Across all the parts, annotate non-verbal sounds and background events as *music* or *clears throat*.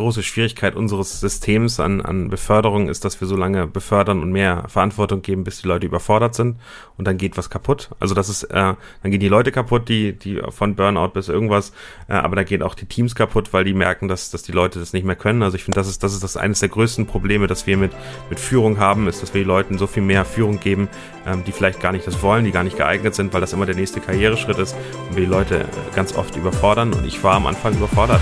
große Schwierigkeit unseres Systems an, an Beförderung ist, dass wir so lange befördern und mehr Verantwortung geben, bis die Leute überfordert sind und dann geht was kaputt. Also das ist, äh, dann gehen die Leute kaputt, die, die von Burnout bis irgendwas, äh, aber da gehen auch die Teams kaputt, weil die merken, dass, dass die Leute das nicht mehr können. Also ich finde, das ist, das ist das eines der größten Probleme, dass wir mit, mit Führung haben, ist, dass wir den Leuten so viel mehr Führung geben, ähm, die vielleicht gar nicht das wollen, die gar nicht geeignet sind, weil das immer der nächste Karriereschritt ist und wir die Leute ganz oft überfordern und ich war am Anfang überfordert.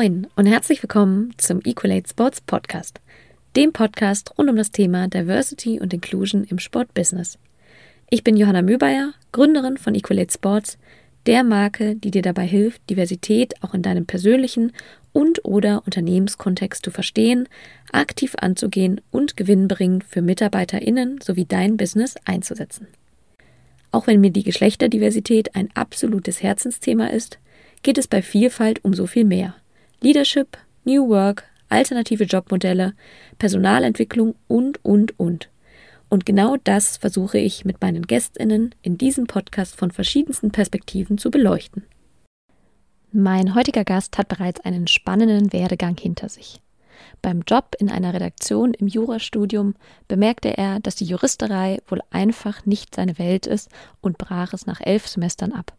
Moin und herzlich willkommen zum Equalate Sports Podcast, dem Podcast rund um das Thema Diversity und Inclusion im Sportbusiness. Ich bin Johanna Möbeyer, Gründerin von Equalate Sports, der Marke, die dir dabei hilft, Diversität auch in deinem persönlichen und oder Unternehmenskontext zu verstehen, aktiv anzugehen und gewinnbringend für MitarbeiterInnen sowie dein Business einzusetzen. Auch wenn mir die Geschlechterdiversität ein absolutes Herzensthema ist, geht es bei Vielfalt um so viel mehr. Leadership, New Work, alternative Jobmodelle, Personalentwicklung und, und, und. Und genau das versuche ich mit meinen Gästinnen in diesem Podcast von verschiedensten Perspektiven zu beleuchten. Mein heutiger Gast hat bereits einen spannenden Werdegang hinter sich. Beim Job in einer Redaktion im Jurastudium bemerkte er, dass die Juristerei wohl einfach nicht seine Welt ist und brach es nach elf Semestern ab.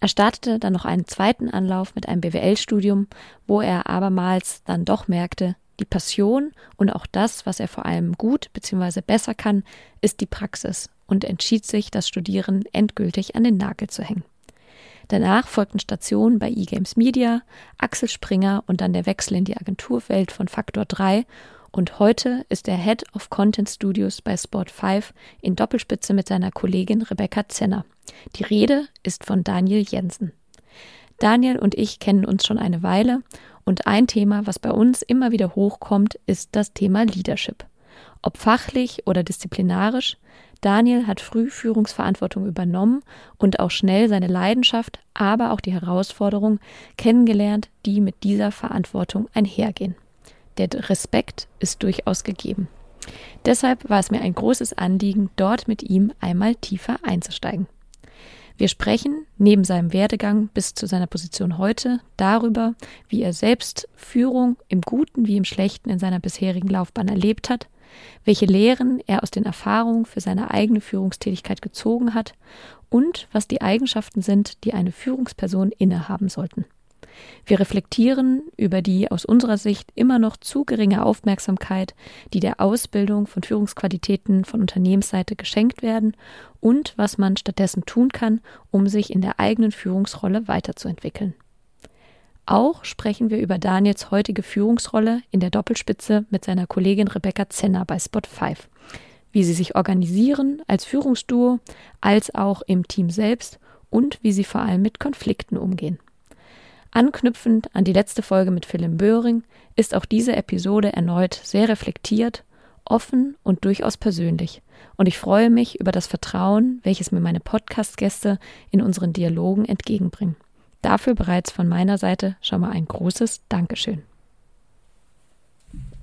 Er startete dann noch einen zweiten Anlauf mit einem BWL-Studium, wo er abermals dann doch merkte, die Passion und auch das, was er vor allem gut bzw. besser kann, ist die Praxis und entschied sich, das Studieren endgültig an den Nagel zu hängen. Danach folgten Stationen bei eGames Media, Axel Springer und dann der Wechsel in die Agenturwelt von Faktor 3 und heute ist er Head of Content Studios bei Sport 5 in Doppelspitze mit seiner Kollegin Rebecca Zenner. Die Rede ist von Daniel Jensen. Daniel und ich kennen uns schon eine Weile und ein Thema, was bei uns immer wieder hochkommt, ist das Thema Leadership. Ob fachlich oder disziplinarisch, Daniel hat früh Führungsverantwortung übernommen und auch schnell seine Leidenschaft, aber auch die Herausforderung kennengelernt, die mit dieser Verantwortung einhergehen. Der Respekt ist durchaus gegeben. Deshalb war es mir ein großes Anliegen, dort mit ihm einmal tiefer einzusteigen. Wir sprechen neben seinem Werdegang bis zu seiner Position heute darüber, wie er selbst Führung im Guten wie im Schlechten in seiner bisherigen Laufbahn erlebt hat, welche Lehren er aus den Erfahrungen für seine eigene Führungstätigkeit gezogen hat und was die Eigenschaften sind, die eine Führungsperson innehaben sollten. Wir reflektieren über die aus unserer Sicht immer noch zu geringe Aufmerksamkeit, die der Ausbildung von Führungsqualitäten von Unternehmensseite geschenkt werden und was man stattdessen tun kann, um sich in der eigenen Führungsrolle weiterzuentwickeln. Auch sprechen wir über Daniels heutige Führungsrolle in der Doppelspitze mit seiner Kollegin Rebecca Zenner bei Spot 5, wie sie sich organisieren als Führungsduo, als auch im Team selbst und wie sie vor allem mit Konflikten umgehen. Anknüpfend an die letzte Folge mit Philipp Böhring ist auch diese Episode erneut sehr reflektiert, offen und durchaus persönlich. Und ich freue mich über das Vertrauen, welches mir meine Podcast-Gäste in unseren Dialogen entgegenbringen. Dafür bereits von meiner Seite schon mal ein großes Dankeschön.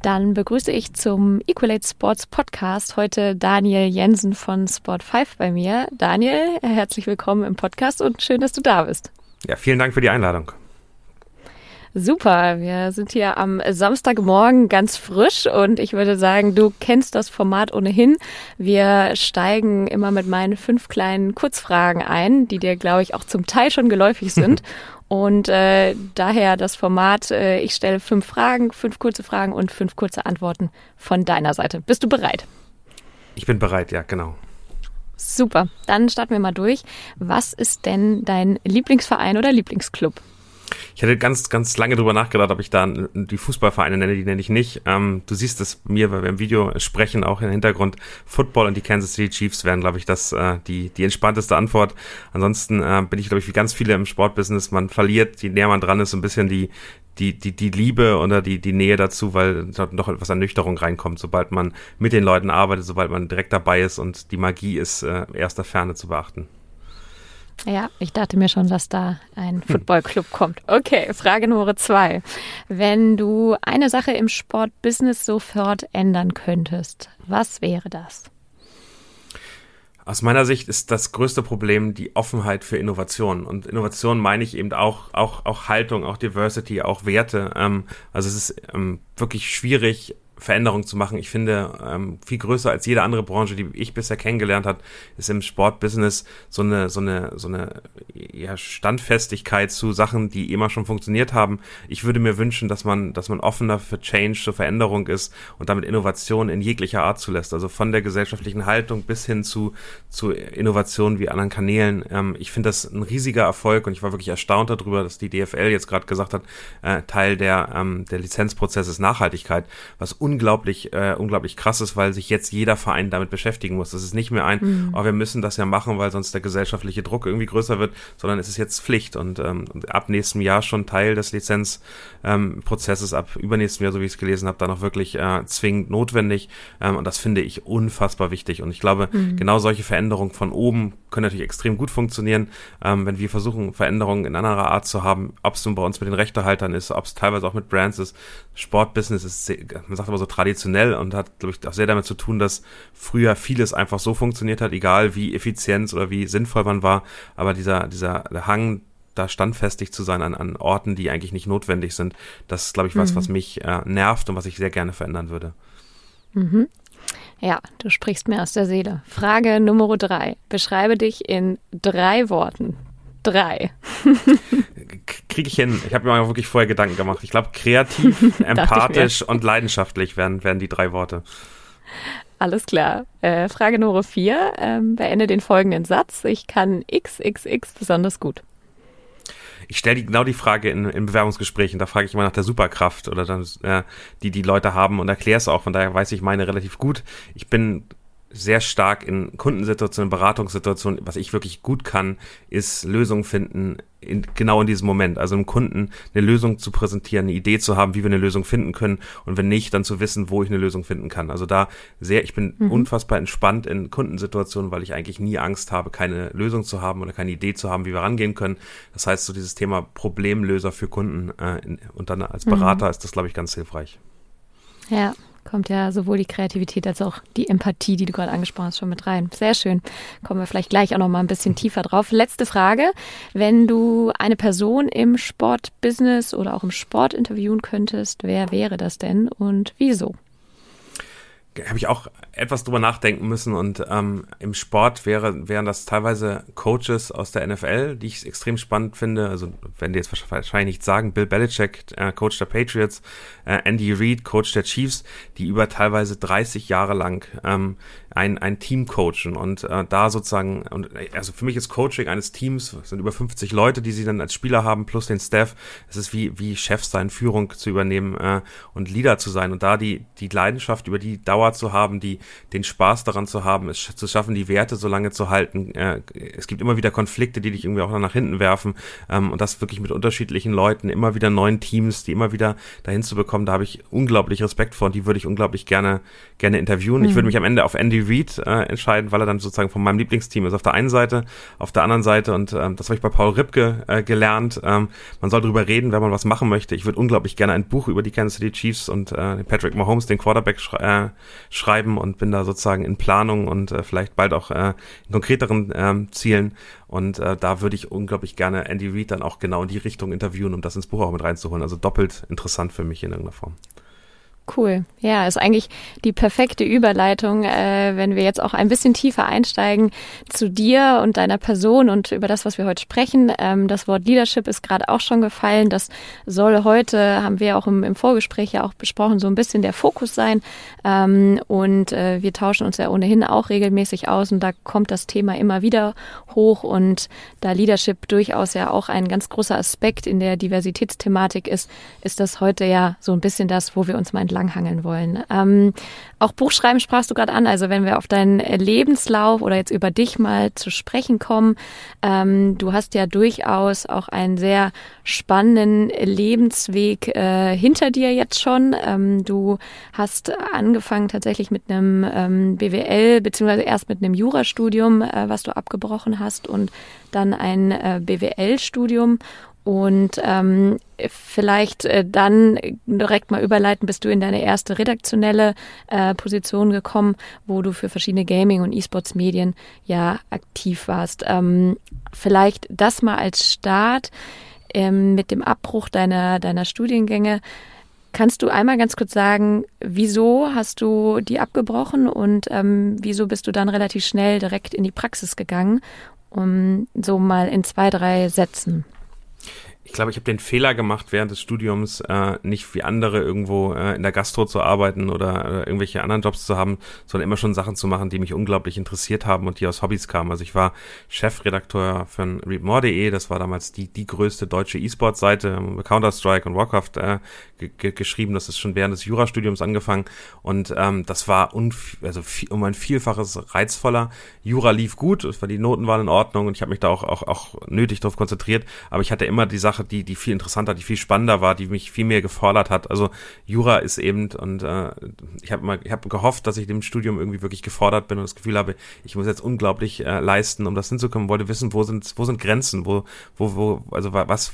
Dann begrüße ich zum Equalate Sports Podcast heute Daniel Jensen von Sport 5 bei mir. Daniel, herzlich willkommen im Podcast und schön, dass du da bist. Ja, vielen Dank für die Einladung. Super, wir sind hier am Samstagmorgen ganz frisch und ich würde sagen, du kennst das Format ohnehin. Wir steigen immer mit meinen fünf kleinen Kurzfragen ein, die dir, glaube ich, auch zum Teil schon geläufig sind. *laughs* und äh, daher das Format, äh, ich stelle fünf Fragen, fünf kurze Fragen und fünf kurze Antworten von deiner Seite. Bist du bereit? Ich bin bereit, ja, genau. Super, dann starten wir mal durch. Was ist denn dein Lieblingsverein oder Lieblingsclub? Ich hatte ganz, ganz lange drüber nachgedacht, ob ich da die Fußballvereine nenne, die nenne ich nicht. Ähm, du siehst es mir, weil wir im Video sprechen, auch im Hintergrund. Football und die Kansas City Chiefs wären, glaube ich, das äh, die, die entspannteste Antwort. Ansonsten äh, bin ich, glaube ich, wie ganz viele im Sportbusiness, man verliert, je näher man dran ist, so ein bisschen die, die, die, die Liebe oder die, die Nähe dazu, weil dort noch etwas Ernüchterung reinkommt, sobald man mit den Leuten arbeitet, sobald man direkt dabei ist und die Magie ist äh, erster Ferne zu beachten. Ja, ich dachte mir schon, dass da ein hm. Footballclub kommt. Okay, Frage Nummer zwei. Wenn du eine Sache im Sportbusiness sofort ändern könntest, was wäre das? Aus meiner Sicht ist das größte Problem die Offenheit für Innovation. Und Innovation meine ich eben auch, auch, auch Haltung, auch Diversity, auch Werte. Ähm, also es ist ähm, wirklich schwierig, Veränderung zu machen. Ich finde, ähm, viel größer als jede andere Branche, die ich bisher kennengelernt habe, ist im Sportbusiness so eine, so eine, so eine ja, Standfestigkeit zu Sachen, die immer schon funktioniert haben. Ich würde mir wünschen, dass man, dass man offener für Change, für Veränderung ist und damit Innovation in jeglicher Art zulässt. Also von der gesellschaftlichen Haltung bis hin zu, zu Innovationen wie anderen Kanälen. Ähm, ich finde das ein riesiger Erfolg und ich war wirklich erstaunt darüber, dass die DFL jetzt gerade gesagt hat, äh, Teil der, ähm, der Lizenzprozess ist Nachhaltigkeit, was unglaublich, äh, unglaublich krass ist, weil sich jetzt jeder Verein damit beschäftigen muss. Das ist nicht mehr ein, mhm. oh, wir müssen das ja machen, weil sonst der gesellschaftliche Druck irgendwie größer wird, sondern es ist jetzt Pflicht und ähm, ab nächstem Jahr schon Teil des Lizenzprozesses, ähm, ab übernächstem Jahr, so wie ich es gelesen habe, dann auch wirklich äh, zwingend notwendig. Ähm, und das finde ich unfassbar wichtig. Und ich glaube, mhm. genau solche Veränderungen von oben können natürlich extrem gut funktionieren, ähm, wenn wir versuchen, Veränderungen in anderer Art zu haben, ob es nun bei uns mit den Rechtehaltern ist, ob es teilweise auch mit Brands ist. Sportbusiness ist, man sagt aber so traditionell und hat, glaube ich, auch sehr damit zu tun, dass früher vieles einfach so funktioniert hat, egal wie effizient oder wie sinnvoll man war. Aber dieser, dieser Hang, da standfestig zu sein an, an Orten, die eigentlich nicht notwendig sind, das ist, glaube ich, was, mhm. was mich äh, nervt und was ich sehr gerne verändern würde. Mhm. Ja, du sprichst mir aus der Seele. Frage Nummer drei. Beschreibe dich in drei Worten. Drei. Kriege ich hin. Ich habe mir mal wirklich vorher Gedanken gemacht. Ich glaube, kreativ, *laughs* empathisch und leidenschaftlich wären, wären die drei Worte. Alles klar. Äh, Frage Nummer vier. Ähm, beende den folgenden Satz. Ich kann XXX besonders gut. Ich stelle genau die Frage in, in Bewerbungsgesprächen. Da frage ich immer nach der Superkraft oder dann, äh, die die Leute haben und erkläre es auch. Von daher weiß ich meine relativ gut. Ich bin sehr stark in Kundensituationen, Beratungssituationen. Was ich wirklich gut kann, ist Lösungen finden, in, genau in diesem Moment. Also dem Kunden eine Lösung zu präsentieren, eine Idee zu haben, wie wir eine Lösung finden können und wenn nicht, dann zu wissen, wo ich eine Lösung finden kann. Also da sehr, ich bin mhm. unfassbar entspannt in Kundensituationen, weil ich eigentlich nie Angst habe, keine Lösung zu haben oder keine Idee zu haben, wie wir rangehen können. Das heißt, so dieses Thema Problemlöser für Kunden äh, und dann als Berater mhm. ist das, glaube ich, ganz hilfreich. Ja, kommt ja sowohl die Kreativität als auch die Empathie, die du gerade angesprochen hast, schon mit rein. Sehr schön. Kommen wir vielleicht gleich auch noch mal ein bisschen tiefer drauf. Letzte Frage. Wenn du eine Person im Sportbusiness oder auch im Sport interviewen könntest, wer wäre das denn und wieso? habe ich auch etwas drüber nachdenken müssen und ähm, im Sport wäre, wären das teilweise Coaches aus der NFL, die ich extrem spannend finde. Also wenn die jetzt wahrscheinlich nicht sagen, Bill Belichick, äh, Coach der Patriots, Andy Reid, Coach der Chiefs, die über teilweise 30 Jahre lang ähm, ein, ein Team coachen und äh, da sozusagen, und also für mich ist Coaching eines Teams, sind über 50 Leute, die sie dann als Spieler haben, plus den Staff. Es ist wie, wie Chef sein, Führung zu übernehmen äh, und Leader zu sein und da die, die Leidenschaft über die Dauer zu haben, die, den Spaß daran zu haben, es zu schaffen, die Werte so lange zu halten. Äh, es gibt immer wieder Konflikte, die dich irgendwie auch nach hinten werfen ähm, und das wirklich mit unterschiedlichen Leuten, immer wieder neuen Teams, die immer wieder dahin zu bekommen, da habe ich unglaublich Respekt vor und die würde ich unglaublich gerne, gerne interviewen. Mhm. Ich würde mich am Ende auf Andy Reid äh, entscheiden, weil er dann sozusagen von meinem Lieblingsteam ist auf der einen Seite, auf der anderen Seite und ähm, das habe ich bei Paul Ripke äh, gelernt. Ähm, man soll darüber reden, wenn man was machen möchte. Ich würde unglaublich gerne ein Buch über die Kansas City Chiefs und äh, Patrick Mahomes, den Quarterback, sch äh, schreiben und bin da sozusagen in Planung und äh, vielleicht bald auch äh, in konkreteren äh, Zielen. Und äh, da würde ich unglaublich gerne Andy Reid dann auch genau in die Richtung interviewen, um das ins Buch auch mit reinzuholen. Also doppelt interessant für mich in irgendeiner Form. Cool. Ja, ist eigentlich die perfekte Überleitung, äh, wenn wir jetzt auch ein bisschen tiefer einsteigen zu dir und deiner Person und über das, was wir heute sprechen. Ähm, das Wort Leadership ist gerade auch schon gefallen. Das soll heute, haben wir auch im, im Vorgespräch ja auch besprochen, so ein bisschen der Fokus sein. Ähm, und äh, wir tauschen uns ja ohnehin auch regelmäßig aus und da kommt das Thema immer wieder hoch und da Leadership durchaus ja auch ein ganz großer Aspekt in der Diversitätsthematik ist, ist das heute ja so ein bisschen das, wo wir uns mal entlanghangeln wollen. Ähm, auch Buchschreiben sprachst du gerade an, also wenn wir auf deinen Lebenslauf oder jetzt über dich mal zu sprechen kommen, ähm, du hast ja durchaus auch einen sehr spannenden Lebensweg äh, hinter dir jetzt schon. Ähm, du hast angefangen tatsächlich mit einem ähm, BWL beziehungsweise erst mit einem Jurastudium, äh, was du abgebrochen hast und dann ein äh, BWL-Studium und ähm, vielleicht äh, dann direkt mal überleiten, bist du in deine erste redaktionelle äh, Position gekommen, wo du für verschiedene Gaming- und E-Sports-Medien ja aktiv warst. Ähm, vielleicht das mal als Start ähm, mit dem Abbruch deiner, deiner Studiengänge. Kannst du einmal ganz kurz sagen, wieso hast du die abgebrochen und ähm, wieso bist du dann relativ schnell direkt in die Praxis gegangen? Um so mal in zwei, drei Sätzen ich glaube, ich habe den Fehler gemacht, während des Studiums äh, nicht wie andere irgendwo äh, in der Gastro zu arbeiten oder äh, irgendwelche anderen Jobs zu haben, sondern immer schon Sachen zu machen, die mich unglaublich interessiert haben und die aus Hobbys kamen. Also ich war Chefredakteur von readmore.de, das war damals die, die größte deutsche E-Sport-Seite, Counter-Strike und Warcraft äh, geschrieben, das ist schon während des Jurastudiums angefangen und ähm, das war also um ein Vielfaches reizvoller. Jura lief gut, die Noten waren in Ordnung und ich habe mich da auch, auch, auch nötig darauf konzentriert, aber ich hatte immer die Sache, die, die viel interessanter, die viel spannender war, die mich viel mehr gefordert hat. Also Jura ist eben und äh, ich habe ich hab gehofft, dass ich dem Studium irgendwie wirklich gefordert bin und das Gefühl habe, ich muss jetzt unglaublich äh, leisten, um das hinzukommen, wollte wissen, wo sind, wo sind Grenzen, wo, wo, wo, also was,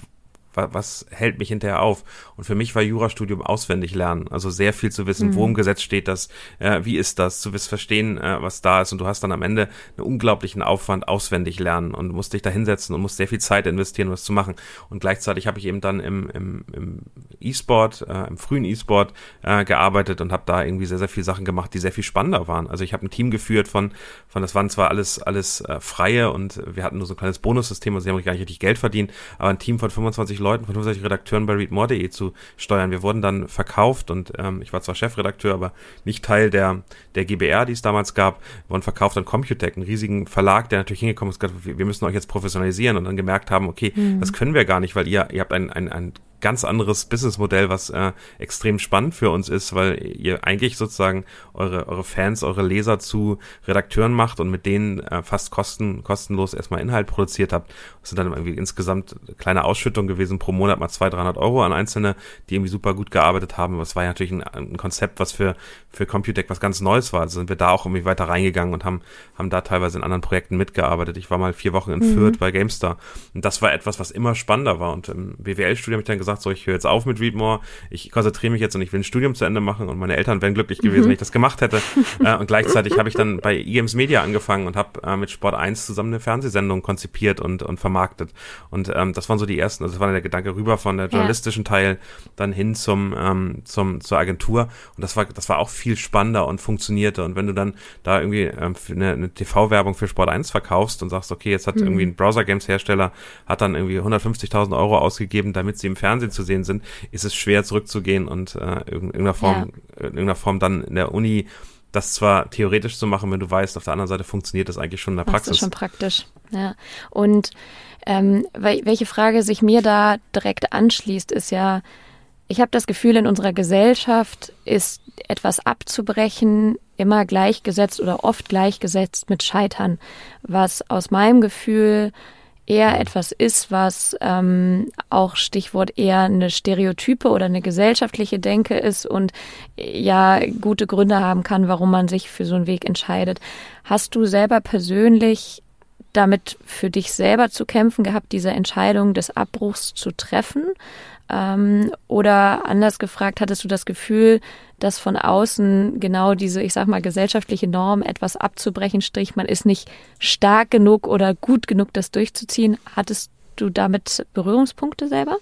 was hält mich hinterher auf? Und für mich war Jurastudium auswendig lernen, also sehr viel zu wissen, mhm. wo im Gesetz steht das, äh, wie ist das, zu wissen, verstehen, äh, was da ist. Und du hast dann am Ende einen unglaublichen Aufwand auswendig lernen und musst dich da hinsetzen und musst sehr viel Zeit investieren, um was zu machen. Und gleichzeitig habe ich eben dann im, im, im E-Sport, äh, im frühen E-Sport äh, gearbeitet und habe da irgendwie sehr, sehr viele Sachen gemacht, die sehr viel spannender waren. Also ich habe ein Team geführt von, von das waren zwar alles, alles äh, Freie und wir hatten nur so ein kleines Bonussystem, also sie haben gar nicht richtig Geld verdient, aber ein Team von 25 Leuten Leuten, von 65 Redakteuren bei readmore.de zu steuern. Wir wurden dann verkauft und ähm, ich war zwar Chefredakteur, aber nicht Teil der, der GBR, die es damals gab, wir wurden verkauft an Computec, einen riesigen Verlag, der natürlich hingekommen ist, gesagt, wir müssen euch jetzt professionalisieren und dann gemerkt haben, okay, mhm. das können wir gar nicht, weil ihr, ihr habt ein, ein, ein ganz anderes Businessmodell, was äh, extrem spannend für uns ist, weil ihr eigentlich sozusagen eure, eure Fans, eure Leser zu Redakteuren macht und mit denen äh, fast kosten, kostenlos erstmal Inhalt produziert habt. Das sind dann irgendwie insgesamt kleine Ausschüttungen gewesen, pro Monat mal 200, 300 Euro an Einzelne, die irgendwie super gut gearbeitet haben. Aber es war ja natürlich ein, ein Konzept, was für, für Computec was ganz Neues war. Also sind wir da auch irgendwie weiter reingegangen und haben, haben da teilweise in anderen Projekten mitgearbeitet. Ich war mal vier Wochen in mhm. Fürth bei GameStar und das war etwas, was immer spannender war. Und im BWL-Studium habe ich dann gesagt, gesagt, so ich höre jetzt auf mit Readmore, ich konzentriere mich jetzt und ich will ein Studium zu Ende machen und meine Eltern wären glücklich gewesen, mhm. wenn ich das gemacht hätte. *laughs* äh, und gleichzeitig habe ich dann bei eGames Media angefangen und habe äh, mit Sport 1 zusammen eine Fernsehsendung konzipiert und, und vermarktet. Und ähm, das waren so die ersten, also das war der Gedanke rüber von der journalistischen ja. Teil dann hin zum, ähm, zum zur Agentur. Und das war, das war auch viel spannender und funktionierte. Und wenn du dann da irgendwie ähm, eine, eine TV-Werbung für Sport 1 verkaufst und sagst, okay, jetzt hat mhm. irgendwie ein Browser-Games-Hersteller hat dann irgendwie 150.000 Euro ausgegeben, damit sie im Fernsehen Fernsehen zu sehen sind, ist es schwer zurückzugehen und äh, in irgendeiner Form, ja. in irgendeiner Form dann in der Uni das zwar theoretisch zu machen, wenn du weißt, auf der anderen Seite funktioniert das eigentlich schon in der Praxis. Das ist schon praktisch, ja. Und ähm, welche Frage sich mir da direkt anschließt, ist ja, ich habe das Gefühl, in unserer Gesellschaft ist etwas abzubrechen immer gleichgesetzt oder oft gleichgesetzt mit Scheitern, was aus meinem Gefühl eher etwas ist, was ähm, auch Stichwort eher eine Stereotype oder eine gesellschaftliche Denke ist und ja gute Gründe haben kann, warum man sich für so einen Weg entscheidet. Hast du selber persönlich damit für dich selber zu kämpfen gehabt, diese Entscheidung des Abbruchs zu treffen? Ähm, oder anders gefragt, hattest du das Gefühl, dass von außen genau diese, ich sag mal, gesellschaftliche Norm etwas abzubrechen, strich, man ist nicht stark genug oder gut genug, das durchzuziehen. Hattest du damit Berührungspunkte selber?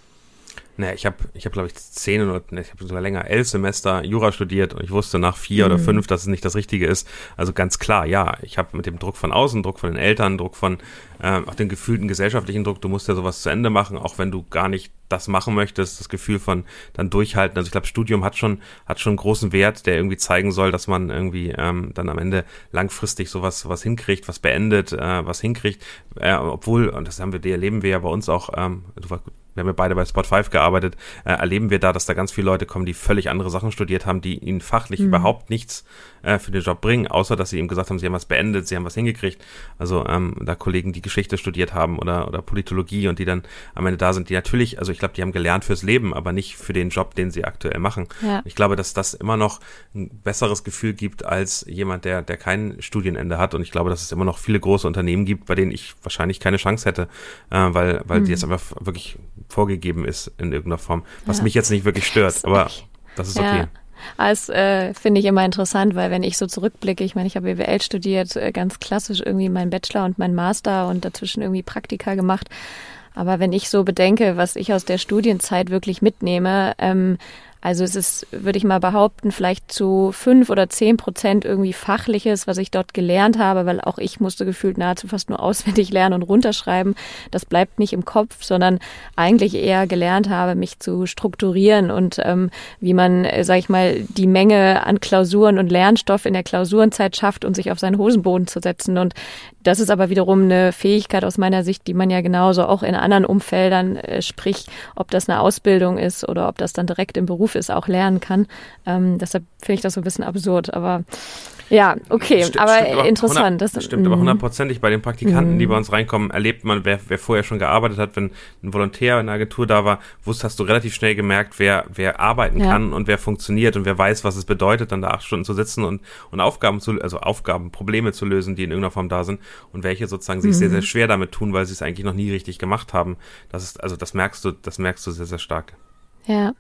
Naja, ich habe, ich hab, glaube ich, zehn oder ich habe sogar länger, elf Semester Jura studiert und ich wusste nach vier mhm. oder fünf, dass es nicht das Richtige ist. Also ganz klar, ja, ich habe mit dem Druck von außen, Druck von den Eltern, Druck von äh, auch den gefühlten gesellschaftlichen Druck, du musst ja sowas zu Ende machen, auch wenn du gar nicht das machen möchtest, das Gefühl von dann durchhalten. Also ich glaube, Studium hat schon, hat schon einen großen Wert, der irgendwie zeigen soll, dass man irgendwie ähm, dann am Ende langfristig sowas was hinkriegt, was beendet, äh, was hinkriegt. Äh, obwohl, und das haben wir, erleben wir ja bei uns auch, ähm, du wir haben ja beide bei Spot 5 gearbeitet, äh, erleben wir da, dass da ganz viele Leute kommen, die völlig andere Sachen studiert haben, die ihnen fachlich mhm. überhaupt nichts äh, für den Job bringen, außer dass sie ihm gesagt haben, sie haben was beendet, sie haben was hingekriegt. Also ähm, da Kollegen, die Geschichte studiert haben oder, oder Politologie und die dann am Ende da sind, die natürlich, also ich glaube, die haben gelernt fürs Leben, aber nicht für den Job, den sie aktuell machen. Ja. Ich glaube, dass das immer noch ein besseres Gefühl gibt als jemand, der, der kein Studienende hat. Und ich glaube, dass es immer noch viele große Unternehmen gibt, bei denen ich wahrscheinlich keine Chance hätte, äh, weil, weil mhm. die jetzt einfach wirklich vorgegeben ist in irgendeiner Form. Was ja. mich jetzt nicht wirklich stört, aber das ist okay. Ja. Das äh, finde ich immer interessant, weil wenn ich so zurückblicke, ich meine, ich habe BWL studiert, äh, ganz klassisch irgendwie mein Bachelor und mein Master und dazwischen irgendwie Praktika gemacht. Aber wenn ich so bedenke, was ich aus der Studienzeit wirklich mitnehme, ähm, also es ist, würde ich mal behaupten, vielleicht zu fünf oder zehn Prozent irgendwie Fachliches, was ich dort gelernt habe, weil auch ich musste gefühlt nahezu fast nur *laughs* auswendig lernen und runterschreiben. Das bleibt nicht im Kopf, sondern eigentlich eher gelernt habe, mich zu strukturieren und ähm, wie man, äh, sag ich mal, die Menge an Klausuren und Lernstoff in der Klausurenzeit schafft und sich auf seinen Hosenboden zu setzen. Und das ist aber wiederum eine Fähigkeit aus meiner Sicht, die man ja genauso auch in anderen Umfeldern, äh, sprich, ob das eine Ausbildung ist oder ob das dann direkt im Beruf ist, auch lernen kann. Ähm, deshalb finde ich das so ein bisschen absurd. Aber ja, okay, St aber stimmt interessant. das stimmt aber mhm. hundertprozentig. Bei den Praktikanten, die mhm. bei uns reinkommen, erlebt man, wer, wer vorher schon gearbeitet hat, wenn ein Volontär in der Agentur da war, wusst, hast du relativ schnell gemerkt, wer, wer arbeiten ja. kann und wer funktioniert und wer weiß, was es bedeutet, dann da acht Stunden zu sitzen und, und Aufgaben zu, also Aufgaben, Probleme zu lösen, die in irgendeiner Form da sind und welche sozusagen sich mhm. sehr, sehr schwer damit tun, weil sie es eigentlich noch nie richtig gemacht haben. Das ist, also das merkst du, das merkst du sehr, sehr stark. Ja,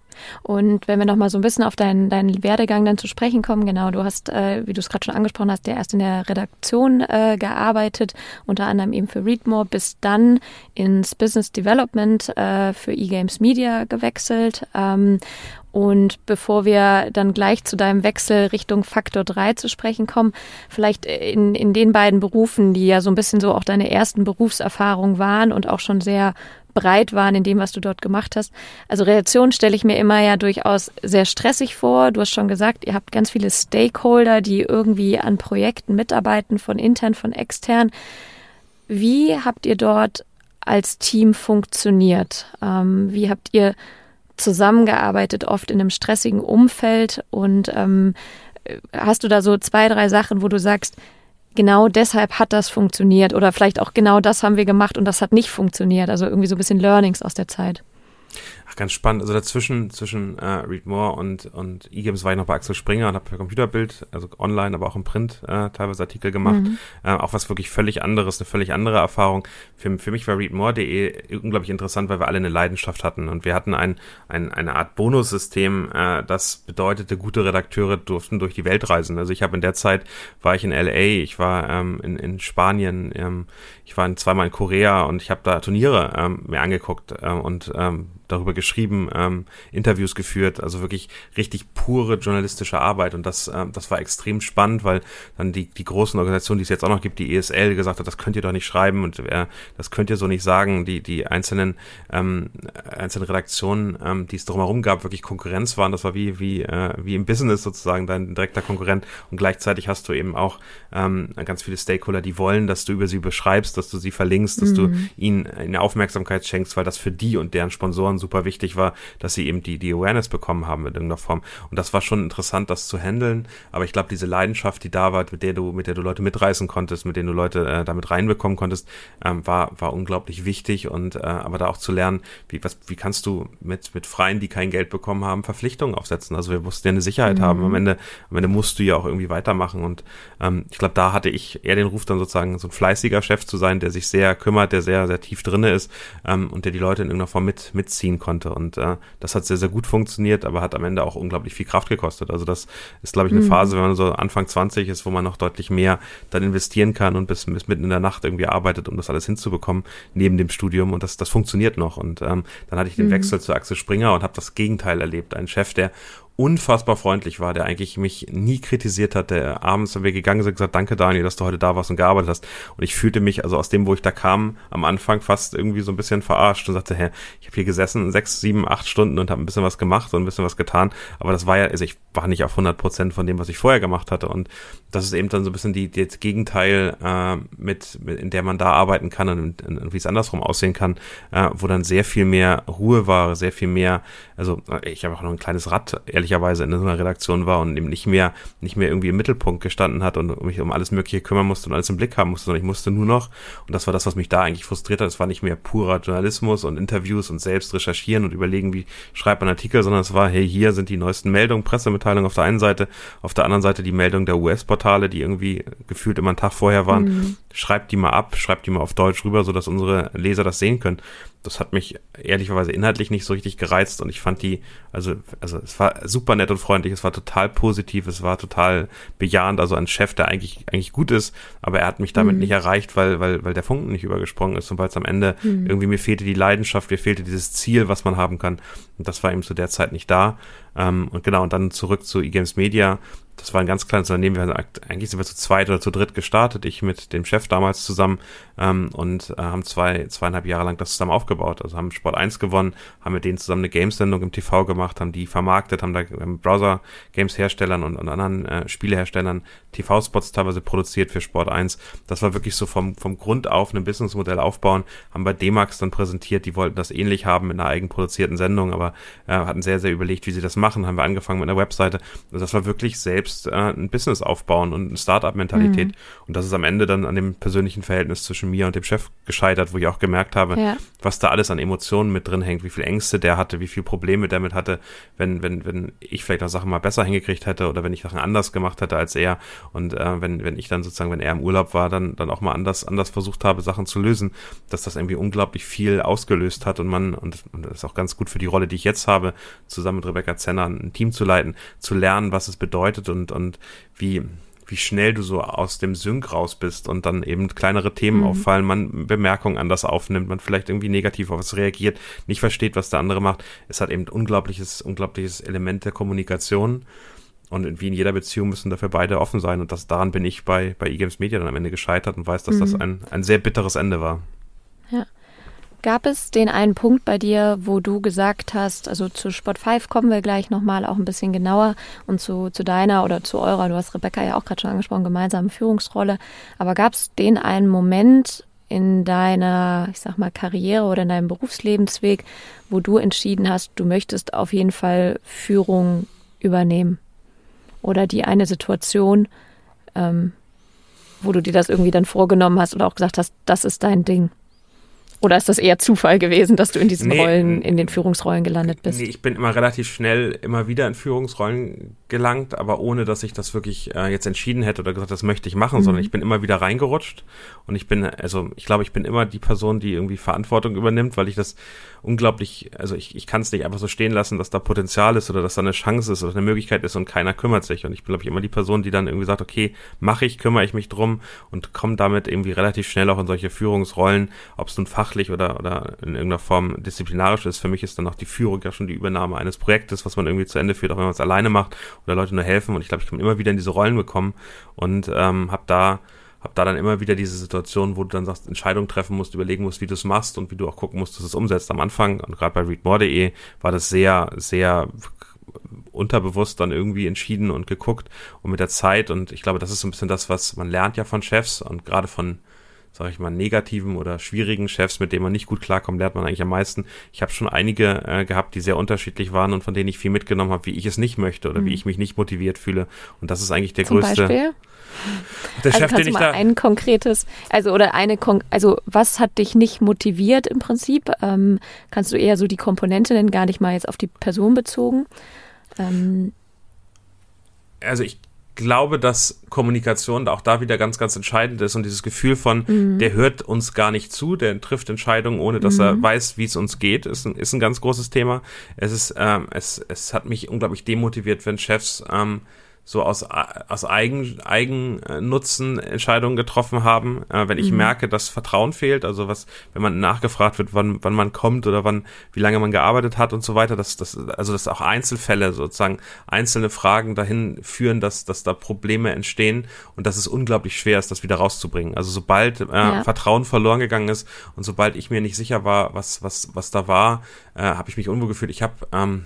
und wenn wir nochmal so ein bisschen auf deinen, deinen Werdegang dann zu sprechen kommen, genau, du hast, äh, wie du es gerade schon angesprochen hast, ja erst in der Redaktion äh, gearbeitet, unter anderem eben für Readmore, bis dann ins Business Development äh, für eGames Media gewechselt. Ähm, und bevor wir dann gleich zu deinem Wechsel Richtung Faktor 3 zu sprechen kommen, vielleicht in, in den beiden Berufen, die ja so ein bisschen so auch deine ersten Berufserfahrungen waren und auch schon sehr breit waren in dem, was du dort gemacht hast. Also Reaktion stelle ich mir immer ja durchaus sehr stressig vor. Du hast schon gesagt, ihr habt ganz viele Stakeholder, die irgendwie an Projekten mitarbeiten, von intern, von extern. Wie habt ihr dort als Team funktioniert? Ähm, wie habt ihr zusammengearbeitet, oft in einem stressigen Umfeld? Und ähm, hast du da so zwei, drei Sachen, wo du sagst, genau deshalb hat das funktioniert oder vielleicht auch genau das haben wir gemacht und das hat nicht funktioniert. Also irgendwie so ein bisschen Learnings aus der Zeit ganz spannend. Also dazwischen, zwischen äh, Read More und, und E-Games war ich noch bei Axel Springer und habe für Computerbild, also online, aber auch im Print äh, teilweise Artikel gemacht. Mhm. Äh, auch was wirklich völlig anderes, eine völlig andere Erfahrung. Für, für mich war readmore.de unglaublich interessant, weil wir alle eine Leidenschaft hatten und wir hatten ein, ein, eine Art Bonussystem, äh, das bedeutete, gute Redakteure durften durch die Welt reisen. Also ich habe in der Zeit, war ich in LA, ich war ähm, in, in Spanien, ähm, ich war in, zweimal in Korea und ich habe da Turniere ähm, mir angeguckt ähm, und ähm, darüber geschrieben, ähm, Interviews geführt, also wirklich richtig pure journalistische Arbeit. Und das, ähm, das war extrem spannend, weil dann die, die großen Organisationen, die es jetzt auch noch gibt, die ESL, gesagt hat, das könnt ihr doch nicht schreiben und äh, das könnt ihr so nicht sagen, die, die einzelnen, ähm, einzelnen Redaktionen, ähm, die es drumherum gab, wirklich Konkurrenz waren, das war wie, wie, äh, wie im Business sozusagen dein direkter Konkurrent. Und gleichzeitig hast du eben auch ähm, ganz viele Stakeholder, die wollen, dass du über sie beschreibst, dass du sie verlinkst, dass mhm. du ihnen eine Aufmerksamkeit schenkst, weil das für die und deren Sponsoren super wichtig war, dass sie eben die, die Awareness bekommen haben in irgendeiner Form. Und das war schon interessant, das zu handeln. Aber ich glaube, diese Leidenschaft, die da war, mit der du, mit der du Leute mitreißen konntest, mit denen du Leute äh, damit reinbekommen konntest, ähm, war, war unglaublich wichtig. Und äh, aber da auch zu lernen, wie, was, wie kannst du mit, mit Freien, die kein Geld bekommen haben, Verpflichtungen aufsetzen. Also wir mussten ja eine Sicherheit mhm. haben. Am Ende, am Ende musst du ja auch irgendwie weitermachen. Und ähm, ich glaube, da hatte ich eher den Ruf dann sozusagen so ein fleißiger Chef zu sein, der sich sehr kümmert, der sehr, sehr tief drinne ist ähm, und der die Leute in irgendeiner Form mit, mitzieht ziehen konnte. Und äh, das hat sehr, sehr gut funktioniert, aber hat am Ende auch unglaublich viel Kraft gekostet. Also das ist, glaube ich, eine mhm. Phase, wenn man so Anfang 20 ist, wo man noch deutlich mehr dann investieren kann und bis, bis mitten in der Nacht irgendwie arbeitet, um das alles hinzubekommen, neben dem Studium. Und das, das funktioniert noch. Und ähm, dann hatte ich den mhm. Wechsel zu Axel Springer und habe das Gegenteil erlebt. Ein Chef, der unfassbar freundlich war, der eigentlich mich nie kritisiert hat, der abends, wenn wir gegangen sind, gesagt, danke Daniel, dass du heute da warst und gearbeitet hast. Und ich fühlte mich, also aus dem, wo ich da kam, am Anfang fast irgendwie so ein bisschen verarscht und sagte, hä, ich habe hier gesessen, sechs, sieben, acht Stunden und habe ein bisschen was gemacht und ein bisschen was getan. Aber das war ja, also ich war nicht auf 100 Prozent von dem, was ich vorher gemacht hatte. Und das ist eben dann so ein bisschen die, die das Gegenteil, äh, mit, mit, in der man da arbeiten kann und, und, und wie es andersrum aussehen kann, äh, wo dann sehr viel mehr Ruhe war, sehr viel mehr, also ich habe auch noch ein kleines Rad, ehrlicherweise, in so einer Redaktion war und eben nicht mehr, nicht mehr irgendwie im Mittelpunkt gestanden hat und mich um alles Mögliche kümmern musste und alles im Blick haben musste, sondern ich musste nur noch, und das war das, was mich da eigentlich frustriert hat, es war nicht mehr purer Journalismus und Interviews und selbst recherchieren und überlegen, wie schreibt man Artikel, sondern es war, hey, hier sind die neuesten Meldungen, Pressemitteilungen auf der einen Seite, auf der anderen Seite die Meldung der US-Portale, die irgendwie gefühlt immer einen Tag vorher waren. Mhm. Schreibt die mal ab, schreibt die mal auf Deutsch rüber, sodass unsere Leser das sehen können das hat mich ehrlicherweise inhaltlich nicht so richtig gereizt und ich fand die, also, also es war super nett und freundlich, es war total positiv, es war total bejahend, also ein Chef, der eigentlich, eigentlich gut ist, aber er hat mich damit mhm. nicht erreicht, weil, weil, weil der Funken nicht übergesprungen ist und weil es am Ende mhm. irgendwie mir fehlte die Leidenschaft, mir fehlte dieses Ziel, was man haben kann und das war eben zu der Zeit nicht da. Ähm, und genau, und dann zurück zu eGames Media das war ein ganz kleines Unternehmen. Wir eigentlich sind wir zu zweit oder zu dritt gestartet. Ich mit dem Chef damals zusammen ähm, und äh, haben zwei, zweieinhalb Jahre lang das zusammen aufgebaut. Also haben Sport 1 gewonnen, haben mit denen zusammen eine Games-Sendung im TV gemacht, haben die vermarktet, haben da Browser-Games-Herstellern und, und anderen äh, Spieleherstellern TV-Spots teilweise produziert für Sport 1. Das war wirklich so vom, vom Grund auf ein Businessmodell aufbauen. Haben bei D-Max dann präsentiert, die wollten das ähnlich haben mit einer eigenproduzierten Sendung, aber äh, hatten sehr, sehr überlegt, wie sie das machen. Haben wir angefangen mit einer Webseite. Also das war wirklich selbst äh, ein Business aufbauen und eine Startup-Mentalität. Mhm. Und das ist am Ende dann an dem persönlichen Verhältnis zwischen mir und dem Chef gescheitert, wo ich auch gemerkt habe, ja. was da alles an Emotionen mit drin hängt, wie viel Ängste der hatte, wie viel Probleme damit hatte, wenn, wenn, wenn ich vielleicht auch Sachen mal besser hingekriegt hätte oder wenn ich Sachen anders gemacht hätte als er und äh, wenn, wenn ich dann sozusagen, wenn er im Urlaub war, dann, dann auch mal anders, anders versucht habe, Sachen zu lösen, dass das irgendwie unglaublich viel ausgelöst hat und man, und, und das ist auch ganz gut für die Rolle, die ich jetzt habe, zusammen mit Rebecca Zenner ein Team zu leiten, zu lernen, was es bedeutet und, und wie, wie schnell du so aus dem Sync raus bist und dann eben kleinere Themen mhm. auffallen, man Bemerkungen anders aufnimmt, man vielleicht irgendwie negativ auf was reagiert, nicht versteht, was der andere macht. Es hat eben unglaubliches, unglaubliches Element der Kommunikation. Und wie in jeder Beziehung müssen dafür beide offen sein. Und das, daran bin ich bei, bei eGames Media dann am Ende gescheitert und weiß, dass mhm. das ein, ein sehr bitteres Ende war. Gab es den einen Punkt bei dir, wo du gesagt hast, also zu Sport 5 kommen wir gleich nochmal auch ein bisschen genauer und zu, zu deiner oder zu eurer, du hast Rebecca ja auch gerade schon angesprochen, gemeinsamen Führungsrolle. Aber gab es den einen Moment in deiner, ich sag mal, Karriere oder in deinem Berufslebensweg, wo du entschieden hast, du möchtest auf jeden Fall Führung übernehmen? Oder die eine Situation, ähm, wo du dir das irgendwie dann vorgenommen hast oder auch gesagt hast, das ist dein Ding? Oder ist das eher Zufall gewesen, dass du in diesen nee, Rollen, in den Führungsrollen gelandet bist? Nee, ich bin immer relativ schnell immer wieder in Führungsrollen gelangt, aber ohne, dass ich das wirklich äh, jetzt entschieden hätte oder gesagt, das möchte ich machen, mhm. sondern ich bin immer wieder reingerutscht und ich bin, also ich glaube, ich bin immer die Person, die irgendwie Verantwortung übernimmt, weil ich das unglaublich, also ich, ich kann es nicht einfach so stehen lassen, dass da Potenzial ist oder dass da eine Chance ist oder eine Möglichkeit ist und keiner kümmert sich. Und ich bin, glaube ich, immer die Person, die dann irgendwie sagt, okay, mache ich, kümmere ich mich drum und komme damit irgendwie relativ schnell auch in solche Führungsrollen, ob es nun fachlich oder, oder in irgendeiner Form disziplinarisch ist. Für mich ist dann auch die Führung ja schon die Übernahme eines Projektes, was man irgendwie zu Ende führt, auch wenn man es alleine macht oder Leute nur helfen. Und ich glaube, ich kann immer wieder in diese Rollen bekommen und ähm, habe da habe da dann immer wieder diese Situation, wo du dann sagst, Entscheidungen treffen musst, überlegen musst, wie du es machst und wie du auch gucken musst, dass du es umsetzt. Am Anfang und gerade bei readmore.de war das sehr, sehr unterbewusst dann irgendwie entschieden und geguckt und mit der Zeit und ich glaube, das ist so ein bisschen das, was man lernt ja von Chefs und gerade von sage ich mal, negativen oder schwierigen Chefs, mit denen man nicht gut klarkommt, lernt man eigentlich am meisten. Ich habe schon einige äh, gehabt, die sehr unterschiedlich waren und von denen ich viel mitgenommen habe, wie ich es nicht möchte oder mhm. wie ich mich nicht motiviert fühle. Und das ist eigentlich der Zum größte. Beispiel? *laughs* Der also Chef, kannst den du mal ein konkretes, also oder eine, also was hat dich nicht motiviert im Prinzip? Ähm, kannst du eher so die Komponente nennen, gar nicht mal jetzt auf die Person bezogen? Ähm, also ich glaube, dass Kommunikation auch da wieder ganz, ganz entscheidend ist und dieses Gefühl von, mhm. der hört uns gar nicht zu, der trifft Entscheidungen, ohne dass mhm. er weiß, wie es uns geht, ist ein, ist ein ganz großes Thema. Es ist, ähm, es, es hat mich unglaublich demotiviert, wenn Chefs ähm, so aus, aus Eigen, Eigennutzen Entscheidungen getroffen haben. Äh, wenn ich mhm. merke, dass Vertrauen fehlt, also was, wenn man nachgefragt wird, wann, wann man kommt oder wann, wie lange man gearbeitet hat und so weiter, dass, dass, also dass auch Einzelfälle sozusagen einzelne Fragen dahin führen, dass, dass da Probleme entstehen und dass es unglaublich schwer ist, das wieder rauszubringen. Also sobald äh, ja. Vertrauen verloren gegangen ist und sobald ich mir nicht sicher war, was, was, was da war, äh, habe ich mich unwohl gefühlt. Ich habe ähm,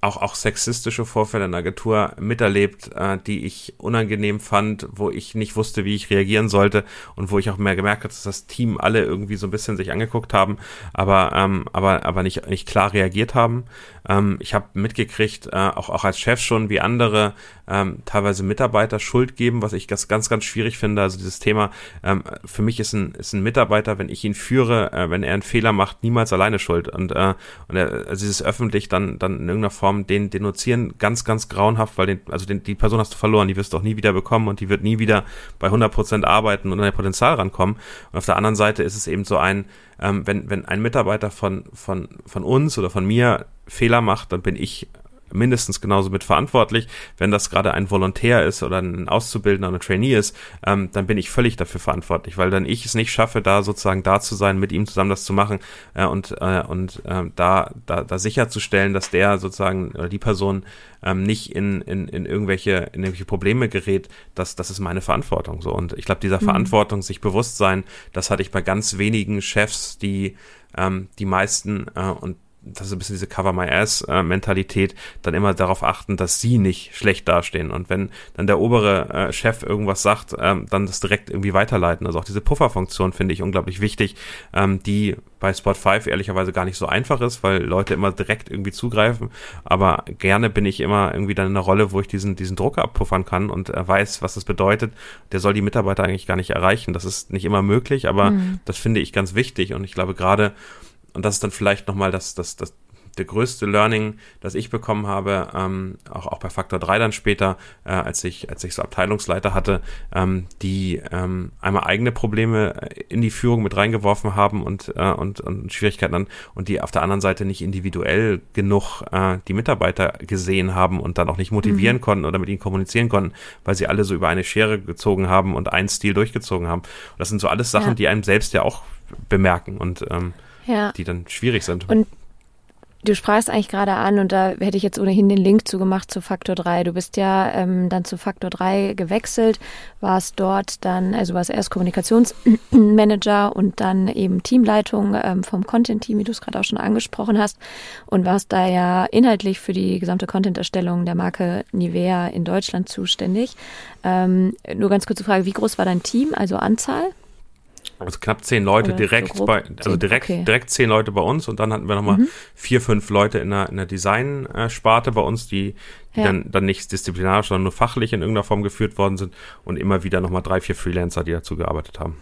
auch, auch sexistische Vorfälle in der Agentur miterlebt, äh, die ich unangenehm fand, wo ich nicht wusste, wie ich reagieren sollte und wo ich auch mehr gemerkt habe, dass das Team alle irgendwie so ein bisschen sich angeguckt haben, aber, ähm, aber, aber nicht, nicht klar reagiert haben. Ähm, ich habe mitgekriegt, äh, auch, auch als Chef schon, wie andere ähm, teilweise Mitarbeiter Schuld geben, was ich ganz, ganz, ganz schwierig finde. Also dieses Thema, ähm, für mich ist ein, ist ein Mitarbeiter, wenn ich ihn führe, äh, wenn er einen Fehler macht, niemals alleine schuld. Und, äh, und er, also dieses öffentlich dann, dann in irgendeiner Form den denunzieren, ganz, ganz grauenhaft, weil den, also den, die Person hast du verloren, die wirst du auch nie wieder bekommen und die wird nie wieder bei 100 Prozent arbeiten und an ihr Potenzial rankommen. Und auf der anderen Seite ist es eben so ein, ähm, wenn, wenn ein Mitarbeiter von, von, von uns oder von mir Fehler macht, dann bin ich mindestens genauso mit verantwortlich. Wenn das gerade ein Volontär ist oder ein Auszubildender oder ein Trainee ist, ähm, dann bin ich völlig dafür verantwortlich, weil dann ich es nicht schaffe, da sozusagen da zu sein, mit ihm zusammen das zu machen äh, und, äh, und äh, da, da, da sicherzustellen, dass der sozusagen oder die Person ähm, nicht in, in, in, irgendwelche, in irgendwelche Probleme gerät, das, das ist meine Verantwortung. So. Und ich glaube, dieser mhm. Verantwortung, sich bewusst sein, das hatte ich bei ganz wenigen Chefs, die ähm, die meisten äh, und das ist ein bisschen diese Cover My Ass äh, Mentalität, dann immer darauf achten, dass sie nicht schlecht dastehen. Und wenn dann der obere äh, Chef irgendwas sagt, ähm, dann das direkt irgendwie weiterleiten. Also auch diese Pufferfunktion finde ich unglaublich wichtig, ähm, die bei Spot 5 ehrlicherweise gar nicht so einfach ist, weil Leute immer direkt irgendwie zugreifen. Aber gerne bin ich immer irgendwie dann in einer Rolle, wo ich diesen, diesen Druck abpuffern kann und äh, weiß, was das bedeutet. Der soll die Mitarbeiter eigentlich gar nicht erreichen. Das ist nicht immer möglich, aber mhm. das finde ich ganz wichtig. Und ich glaube gerade, und das ist dann vielleicht nochmal das, das, das, der größte Learning, das ich bekommen habe, ähm, auch, auch bei Faktor 3 dann später, äh, als ich, als ich so Abteilungsleiter hatte, ähm, die ähm, einmal eigene Probleme in die Führung mit reingeworfen haben und, äh, und, und Schwierigkeiten dann und die auf der anderen Seite nicht individuell genug äh, die Mitarbeiter gesehen haben und dann auch nicht motivieren mhm. konnten oder mit ihnen kommunizieren konnten, weil sie alle so über eine Schere gezogen haben und einen Stil durchgezogen haben. Und das sind so alles Sachen, ja. die einem selbst ja auch bemerken und ähm, ja. die dann schwierig sind. Und Du sprachst eigentlich gerade an und da hätte ich jetzt ohnehin den Link zu gemacht zu Faktor 3. Du bist ja ähm, dann zu Faktor 3 gewechselt, warst dort dann, also warst erst Kommunikationsmanager *clears throat* und dann eben Teamleitung ähm, vom Content-Team, wie du es gerade auch schon angesprochen hast und warst da ja inhaltlich für die gesamte Content-Erstellung der Marke Nivea in Deutschland zuständig. Ähm, nur ganz kurze Frage, wie groß war dein Team, also Anzahl? Also knapp zehn Leute Oder direkt so bei, also direkt, okay. direkt zehn Leute bei uns und dann hatten wir nochmal mhm. vier, fünf Leute in der, in der Design-Sparte bei uns, die, die ja. dann, dann nicht disziplinarisch, sondern nur fachlich in irgendeiner Form geführt worden sind und immer wieder nochmal drei, vier Freelancer, die dazu gearbeitet haben.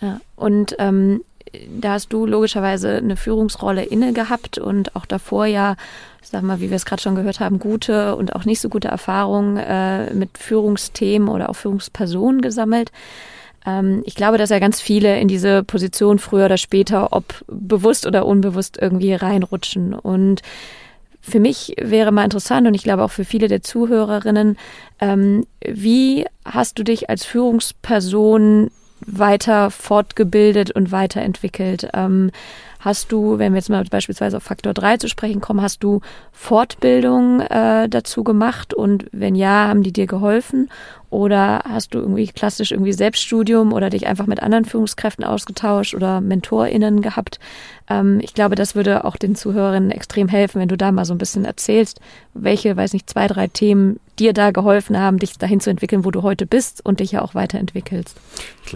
Ja, und ähm, da hast du logischerweise eine Führungsrolle inne gehabt und auch davor ja, sag mal, wie wir es gerade schon gehört haben, gute und auch nicht so gute Erfahrungen äh, mit Führungsthemen oder auch Führungspersonen gesammelt. Ähm, ich glaube, dass ja ganz viele in diese Position früher oder später, ob bewusst oder unbewusst, irgendwie reinrutschen. Und für mich wäre mal interessant und ich glaube auch für viele der Zuhörerinnen, ähm, wie hast du dich als Führungsperson weiter fortgebildet und weiterentwickelt? Ähm, Hast du, wenn wir jetzt mal beispielsweise auf Faktor 3 zu sprechen kommen, hast du Fortbildung äh, dazu gemacht und wenn ja, haben die dir geholfen? Oder hast du irgendwie klassisch irgendwie Selbststudium oder dich einfach mit anderen Führungskräften ausgetauscht oder MentorInnen gehabt? Ähm, ich glaube, das würde auch den Zuhörerinnen extrem helfen, wenn du da mal so ein bisschen erzählst, welche, weiß nicht, zwei, drei Themen dir da geholfen haben, dich dahin zu entwickeln, wo du heute bist und dich ja auch weiterentwickelst.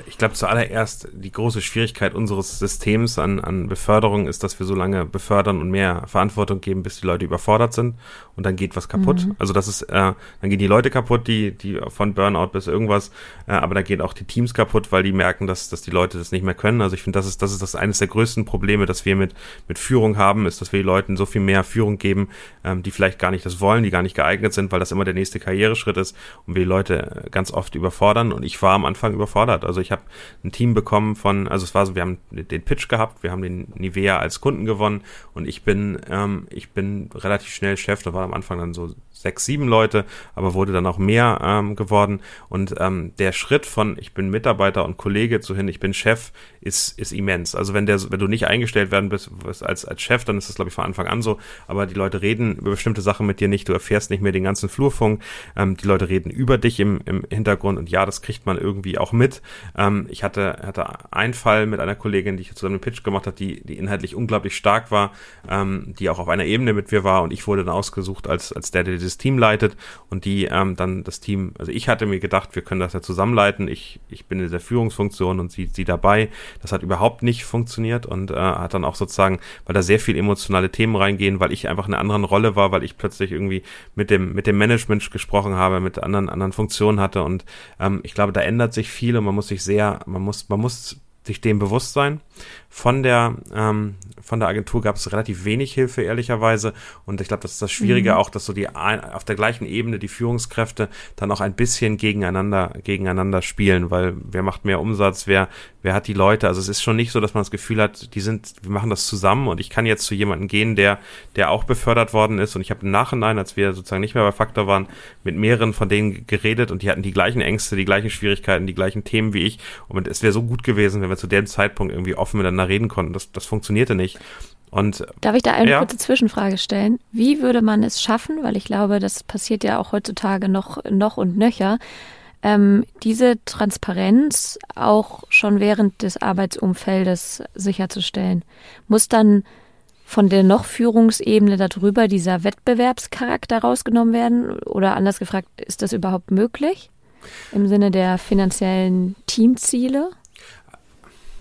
Ich glaube zuallererst, die große Schwierigkeit unseres Systems an, an Beförderung ist, dass wir so lange befördern und mehr Verantwortung geben, bis die Leute überfordert sind und dann geht was kaputt. Mhm. Also das ist, äh, dann gehen die Leute kaputt, die, die von Burnout bis irgendwas, äh, aber da gehen auch die Teams kaputt, weil die merken, dass, dass die Leute das nicht mehr können. Also ich finde, das ist, das ist das eines der größten Probleme, dass wir mit, mit Führung haben, ist, dass wir den Leuten so viel mehr Führung geben, ähm, die vielleicht gar nicht das wollen, die gar nicht geeignet sind, weil das immer der nächste Karriereschritt ist und wir die Leute ganz oft überfordern. Und ich war am Anfang überfordert. Also ich habe ein Team bekommen von, also es war so, wir haben den Pitch gehabt, wir haben den Nivea als Kunden gewonnen und ich bin, ähm, ich bin relativ schnell Chef, da war am Anfang dann so sechs, sieben Leute, aber wurde dann auch mehr ähm, geworden. Und ähm, der Schritt von ich bin Mitarbeiter und Kollege zu hin, ich bin Chef, ist, ist immens. Also wenn der, wenn du nicht eingestellt werden bist als, als Chef, dann ist das, glaube ich, von Anfang an so. Aber die Leute reden über bestimmte Sachen mit dir nicht, du erfährst nicht mehr den ganzen Flurfunk. Ähm, die Leute reden über dich im, im Hintergrund und ja, das kriegt man irgendwie auch mit. Ähm, ich hatte, hatte einen Fall mit einer Kollegin, die ich zusammen einen Pitch gemacht hat, die, die inhaltlich unglaublich stark war, ähm, die auch auf einer Ebene mit mir war und ich wurde dann ausgesucht als, als der, der dieses Team leitet und die ähm, dann das Team, also ich hatte mir gedacht, wir können das ja zusammenleiten. Ich, ich bin in dieser Führungsfunktion und sie, sie dabei. Das hat überhaupt nicht funktioniert und äh, hat dann auch sozusagen, weil da sehr viel emotionale Themen reingehen, weil ich einfach in einer anderen Rolle war, weil ich plötzlich irgendwie mit dem, mit dem Management gesprochen habe, mit anderen, anderen Funktionen hatte und ähm, ich glaube, da ändert sich viel und man muss sich sehr, man muss, man muss sich dem bewusst sein. Von der, ähm, von der Agentur gab es relativ wenig Hilfe, ehrlicherweise. Und ich glaube, das ist das Schwierige mhm. auch, dass so die auf der gleichen Ebene die Führungskräfte dann auch ein bisschen gegeneinander, gegeneinander spielen, weil wer macht mehr Umsatz, wer, wer hat die Leute. Also es ist schon nicht so, dass man das Gefühl hat, die sind, wir machen das zusammen und ich kann jetzt zu jemandem gehen, der, der auch befördert worden ist. Und ich habe im Nachhinein, als wir sozusagen nicht mehr bei Faktor waren, mit mehreren von denen geredet und die hatten die gleichen Ängste, die gleichen Schwierigkeiten, die gleichen Themen wie ich. Und es wäre so gut gewesen, wenn wir zu dem Zeitpunkt irgendwie offen miteinander reden konnten. Das, das funktionierte nicht. Und, Darf ich da eine ja. kurze Zwischenfrage stellen? Wie würde man es schaffen, weil ich glaube, das passiert ja auch heutzutage noch, noch und nöcher, ähm, diese Transparenz auch schon während des Arbeitsumfeldes sicherzustellen? Muss dann von der noch Führungsebene darüber dieser Wettbewerbscharakter rausgenommen werden? Oder anders gefragt, ist das überhaupt möglich im Sinne der finanziellen Teamziele?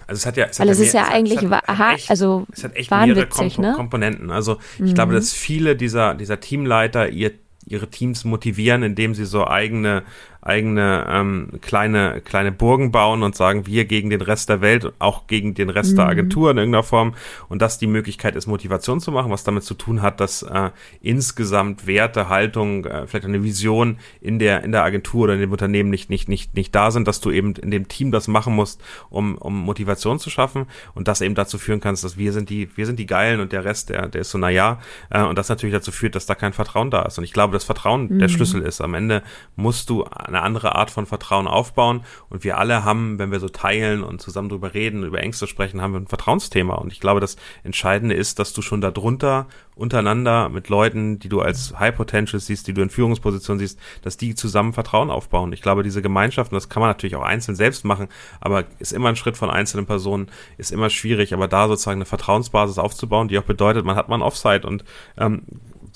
Also es hat ja, es Weil es ist ja es eigentlich, es hat echt, also es hat echt mehrere Komp ne? Komponenten. Also ich mhm. glaube, dass viele dieser dieser Teamleiter ihr ihre Teams motivieren, indem sie so eigene eigene ähm, kleine, kleine Burgen bauen und sagen, wir gegen den Rest der Welt, auch gegen den Rest mhm. der Agentur in irgendeiner Form. Und das die Möglichkeit ist, Motivation zu machen, was damit zu tun hat, dass äh, insgesamt Werte, Haltung, äh, vielleicht eine Vision in der, in der Agentur oder in dem Unternehmen nicht, nicht, nicht, nicht da sind, dass du eben in dem Team das machen musst, um, um Motivation zu schaffen und das eben dazu führen kannst, dass wir sind die, wir sind die Geilen und der Rest, der, der ist so, na ja, äh, und das natürlich dazu führt, dass da kein Vertrauen da ist. Und ich glaube, das Vertrauen mhm. der Schlüssel ist. Am Ende musst du eine andere Art von Vertrauen aufbauen. Und wir alle haben, wenn wir so teilen und zusammen drüber reden, über Ängste sprechen, haben wir ein Vertrauensthema. Und ich glaube, das Entscheidende ist, dass du schon darunter untereinander mit Leuten, die du als High Potential siehst, die du in Führungspositionen siehst, dass die zusammen Vertrauen aufbauen. Ich glaube, diese Gemeinschaften, das kann man natürlich auch einzeln selbst machen, aber ist immer ein Schritt von einzelnen Personen, ist immer schwierig, aber da sozusagen eine Vertrauensbasis aufzubauen, die auch bedeutet, man hat mal Offside und ähm,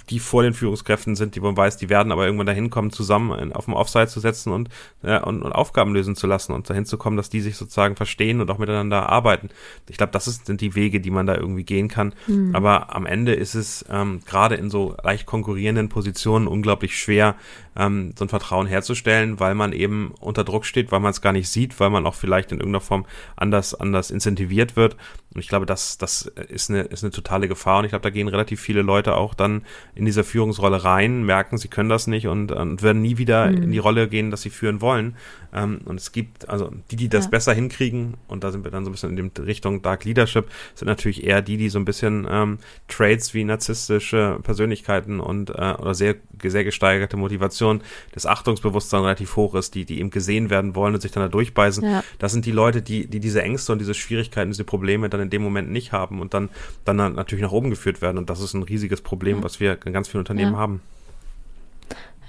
die vor den Führungskräften sind, die man weiß, die werden aber irgendwann dahin kommen, zusammen auf dem Offside zu setzen und, äh, und, und Aufgaben lösen zu lassen und dahin zu kommen, dass die sich sozusagen verstehen und auch miteinander arbeiten. Ich glaube, das ist, sind die Wege, die man da irgendwie gehen kann. Mhm. Aber am Ende ist es ähm, gerade in so leicht konkurrierenden Positionen unglaublich schwer, ähm, so ein Vertrauen herzustellen, weil man eben unter Druck steht, weil man es gar nicht sieht, weil man auch vielleicht in irgendeiner Form anders, anders incentiviert wird. Und ich glaube, das, das ist eine, ist eine totale Gefahr. Und ich glaube, da gehen relativ viele Leute auch dann in dieser Führungsrolle rein, merken, sie können das nicht und, und werden nie wieder mhm. in die Rolle gehen, dass sie führen wollen. Ähm, und es gibt, also die, die das ja. besser hinkriegen, und da sind wir dann so ein bisschen in die Richtung Dark Leadership, sind natürlich eher die, die so ein bisschen ähm, Traits wie narzisstische Persönlichkeiten und äh, oder sehr, sehr gesteigerte Motivation, das Achtungsbewusstsein relativ hoch ist, die, die eben gesehen werden wollen und sich dann da durchbeißen. Ja. Das sind die Leute, die, die diese Ängste und diese Schwierigkeiten, diese Probleme dann in dem Moment nicht haben und dann, dann natürlich nach oben geführt werden. Und das ist ein riesiges Problem, ja. was wir in ganz vielen Unternehmen haben.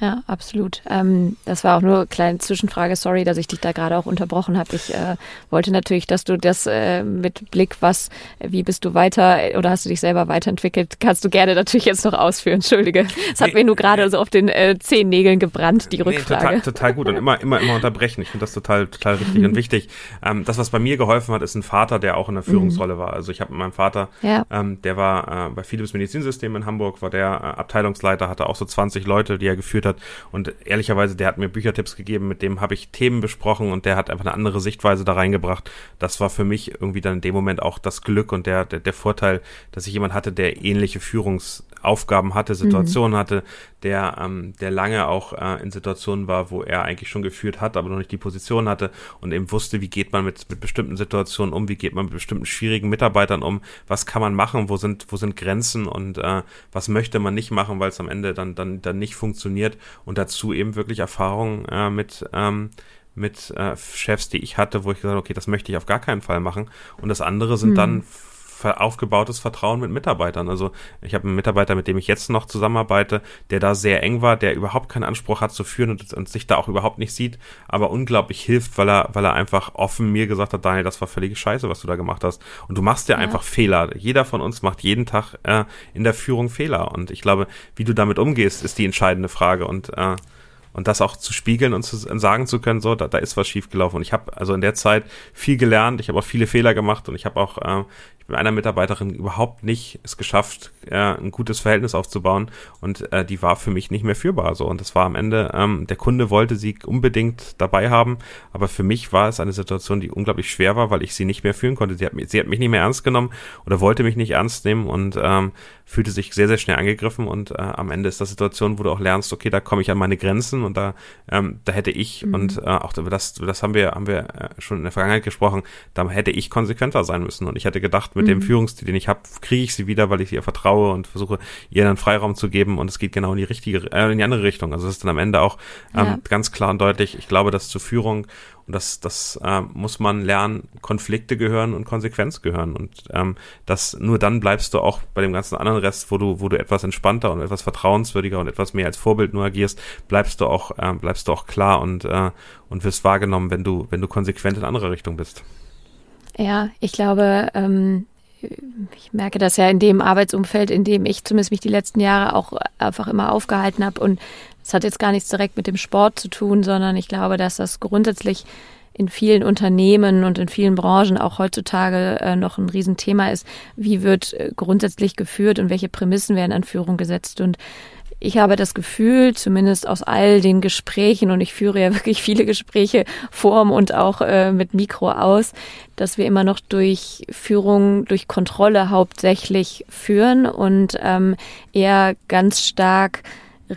Ja, absolut. Ähm, das war auch nur eine kleine Zwischenfrage. Sorry, dass ich dich da gerade auch unterbrochen habe. Ich äh, wollte natürlich, dass du das äh, mit Blick, was, wie bist du weiter oder hast du dich selber weiterentwickelt, kannst du gerne natürlich jetzt noch ausführen. Entschuldige. Es hat nee, mir nur gerade so auf den äh, zehn Nägeln gebrannt, die Rückfrage. Nee, total, total gut und immer, immer, immer unterbrechen. Ich finde das total, total richtig und wichtig. Ähm, das, was bei mir geholfen hat, ist ein Vater, der auch in der Führungsrolle mhm. war. Also ich habe mit meinem Vater, ja. ähm, der war äh, bei Philips Medizinsystem in Hamburg, war der äh, Abteilungsleiter, hatte auch so 20 Leute, die er geführt geführt hat. Und ehrlicherweise, der hat mir Büchertipps gegeben, mit dem habe ich Themen besprochen und der hat einfach eine andere Sichtweise da reingebracht. Das war für mich irgendwie dann in dem Moment auch das Glück und der, der, der Vorteil, dass ich jemand hatte, der ähnliche Führungsaufgaben hatte, Situationen mhm. hatte, der, ähm, der lange auch äh, in Situationen war, wo er eigentlich schon geführt hat, aber noch nicht die Position hatte und eben wusste, wie geht man mit, mit bestimmten Situationen um, wie geht man mit bestimmten schwierigen Mitarbeitern um, was kann man machen, wo sind, wo sind Grenzen und äh, was möchte man nicht machen, weil es am Ende dann, dann, dann nicht funktioniert und dazu eben wirklich Erfahrung äh, mit, ähm, mit äh, Chefs, die ich hatte, wo ich gesagt habe, okay, das möchte ich auf gar keinen Fall machen. Und das andere sind hm. dann aufgebautes Vertrauen mit Mitarbeitern. Also ich habe einen Mitarbeiter, mit dem ich jetzt noch zusammenarbeite, der da sehr eng war, der überhaupt keinen Anspruch hat zu führen und, und sich da auch überhaupt nicht sieht, aber unglaublich hilft, weil er, weil er einfach offen mir gesagt hat, Daniel, das war völlige Scheiße, was du da gemacht hast. Und du machst ja, ja. einfach Fehler. Jeder von uns macht jeden Tag äh, in der Führung Fehler. Und ich glaube, wie du damit umgehst, ist die entscheidende Frage. Und äh, und das auch zu spiegeln und zu sagen zu können, so, da, da ist was schiefgelaufen. Und ich habe also in der Zeit viel gelernt, ich habe auch viele Fehler gemacht und ich habe auch, äh, mit einer Mitarbeiterin überhaupt nicht es geschafft, äh, ein gutes Verhältnis aufzubauen. Und äh, die war für mich nicht mehr führbar so. Und das war am Ende ähm, der Kunde wollte sie unbedingt dabei haben, aber für mich war es eine Situation, die unglaublich schwer war, weil ich sie nicht mehr führen konnte. Sie hat, sie hat mich nicht mehr ernst genommen oder wollte mich nicht ernst nehmen und ähm, fühlte sich sehr sehr schnell angegriffen. Und äh, am Ende ist das Situation, wo du auch lernst, okay, da komme ich an meine Grenzen und da ähm, da hätte ich mhm. und äh, auch das das haben wir haben wir äh, schon in der Vergangenheit gesprochen, da hätte ich konsequenter sein müssen. Und ich hätte gedacht mit mhm. dem Führungsstil, den ich habe, kriege ich sie wieder, weil ich ihr vertraue und versuche, ihr dann Freiraum zu geben und es geht genau in die richtige, äh, in die andere Richtung. Also es ist dann am Ende auch ähm, ja. ganz klar und deutlich, ich glaube, dass zur Führung und das, das äh, muss man lernen, Konflikte gehören und Konsequenz gehören. Und ähm, das nur dann bleibst du auch bei dem ganzen anderen Rest, wo du, wo du etwas entspannter und etwas vertrauenswürdiger und etwas mehr als Vorbild nur agierst, bleibst du auch, äh, bleibst du auch klar und, äh, und wirst wahrgenommen, wenn du, wenn du konsequent in andere Richtung bist. Ja, ich glaube, ähm, ich merke das ja in dem Arbeitsumfeld, in dem ich zumindest mich die letzten Jahre auch einfach immer aufgehalten habe. Und es hat jetzt gar nichts direkt mit dem Sport zu tun, sondern ich glaube, dass das grundsätzlich in vielen Unternehmen und in vielen Branchen auch heutzutage äh, noch ein Riesenthema ist. Wie wird äh, grundsätzlich geführt und welche Prämissen werden an Führung gesetzt? Und ich habe das Gefühl, zumindest aus all den Gesprächen, und ich führe ja *laughs* wirklich viele Gespräche vorm und auch äh, mit Mikro aus, dass wir immer noch durch Führung, durch Kontrolle hauptsächlich führen und ähm, eher ganz stark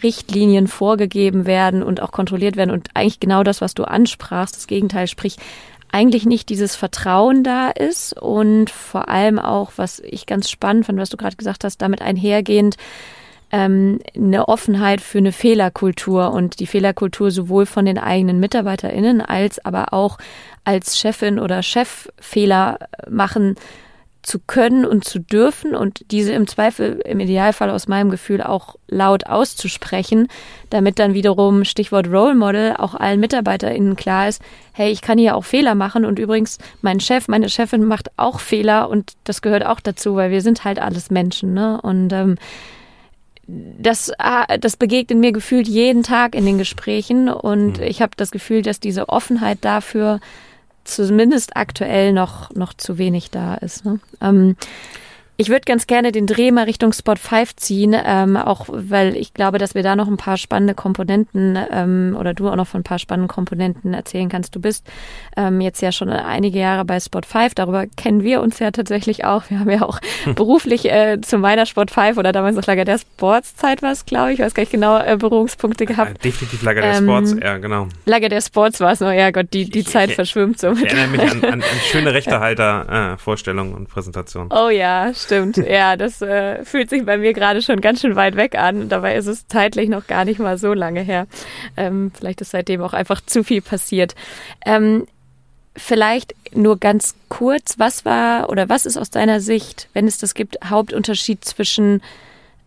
Richtlinien vorgegeben werden und auch kontrolliert werden. Und eigentlich genau das, was du ansprachst, das Gegenteil, sprich eigentlich nicht dieses Vertrauen da ist und vor allem auch, was ich ganz spannend fand, was du gerade gesagt hast, damit einhergehend ähm, eine Offenheit für eine Fehlerkultur und die Fehlerkultur sowohl von den eigenen MitarbeiterInnen als aber auch als Chefin oder Chef Fehler machen zu können und zu dürfen und diese im Zweifel, im Idealfall aus meinem Gefühl auch laut auszusprechen, damit dann wiederum Stichwort Role Model auch allen MitarbeiterInnen klar ist, hey, ich kann hier auch Fehler machen und übrigens mein Chef, meine Chefin macht auch Fehler und das gehört auch dazu, weil wir sind halt alles Menschen, ne? Und ähm, das, ah, das begegnet mir gefühlt jeden Tag in den Gesprächen und mhm. ich habe das Gefühl, dass diese Offenheit dafür zumindest aktuell noch, noch zu wenig da ist. Ne? Ähm, ich würde ganz gerne den Dreh mal Richtung Spot 5 ziehen, ähm, auch weil ich glaube, dass wir da noch ein paar spannende Komponenten ähm, oder du auch noch von ein paar spannenden Komponenten erzählen kannst. Du bist ähm, jetzt ja schon einige Jahre bei Spot 5, darüber kennen wir uns ja tatsächlich auch. Wir haben ja auch *laughs* beruflich äh, zu meiner Spot 5 oder damals noch Lager der Sports Zeit war es, glaube ich, weiß gar nicht genau, äh, Berührungspunkte gehabt. Ja, definitiv Lager der Sports, ähm, ja genau. Lager der Sports war es noch, ja Gott, die, die ich, Zeit ich, verschwimmt so. Ich erinnere mich an, an, an *laughs* schöne Rechtehalter-Vorstellungen äh, und Präsentationen. Oh ja, stimmt. Ja, das äh, fühlt sich bei mir gerade schon ganz schön weit weg an. Dabei ist es zeitlich noch gar nicht mal so lange her. Ähm, vielleicht ist seitdem auch einfach zu viel passiert. Ähm, vielleicht nur ganz kurz, was war oder was ist aus deiner Sicht, wenn es das gibt, Hauptunterschied zwischen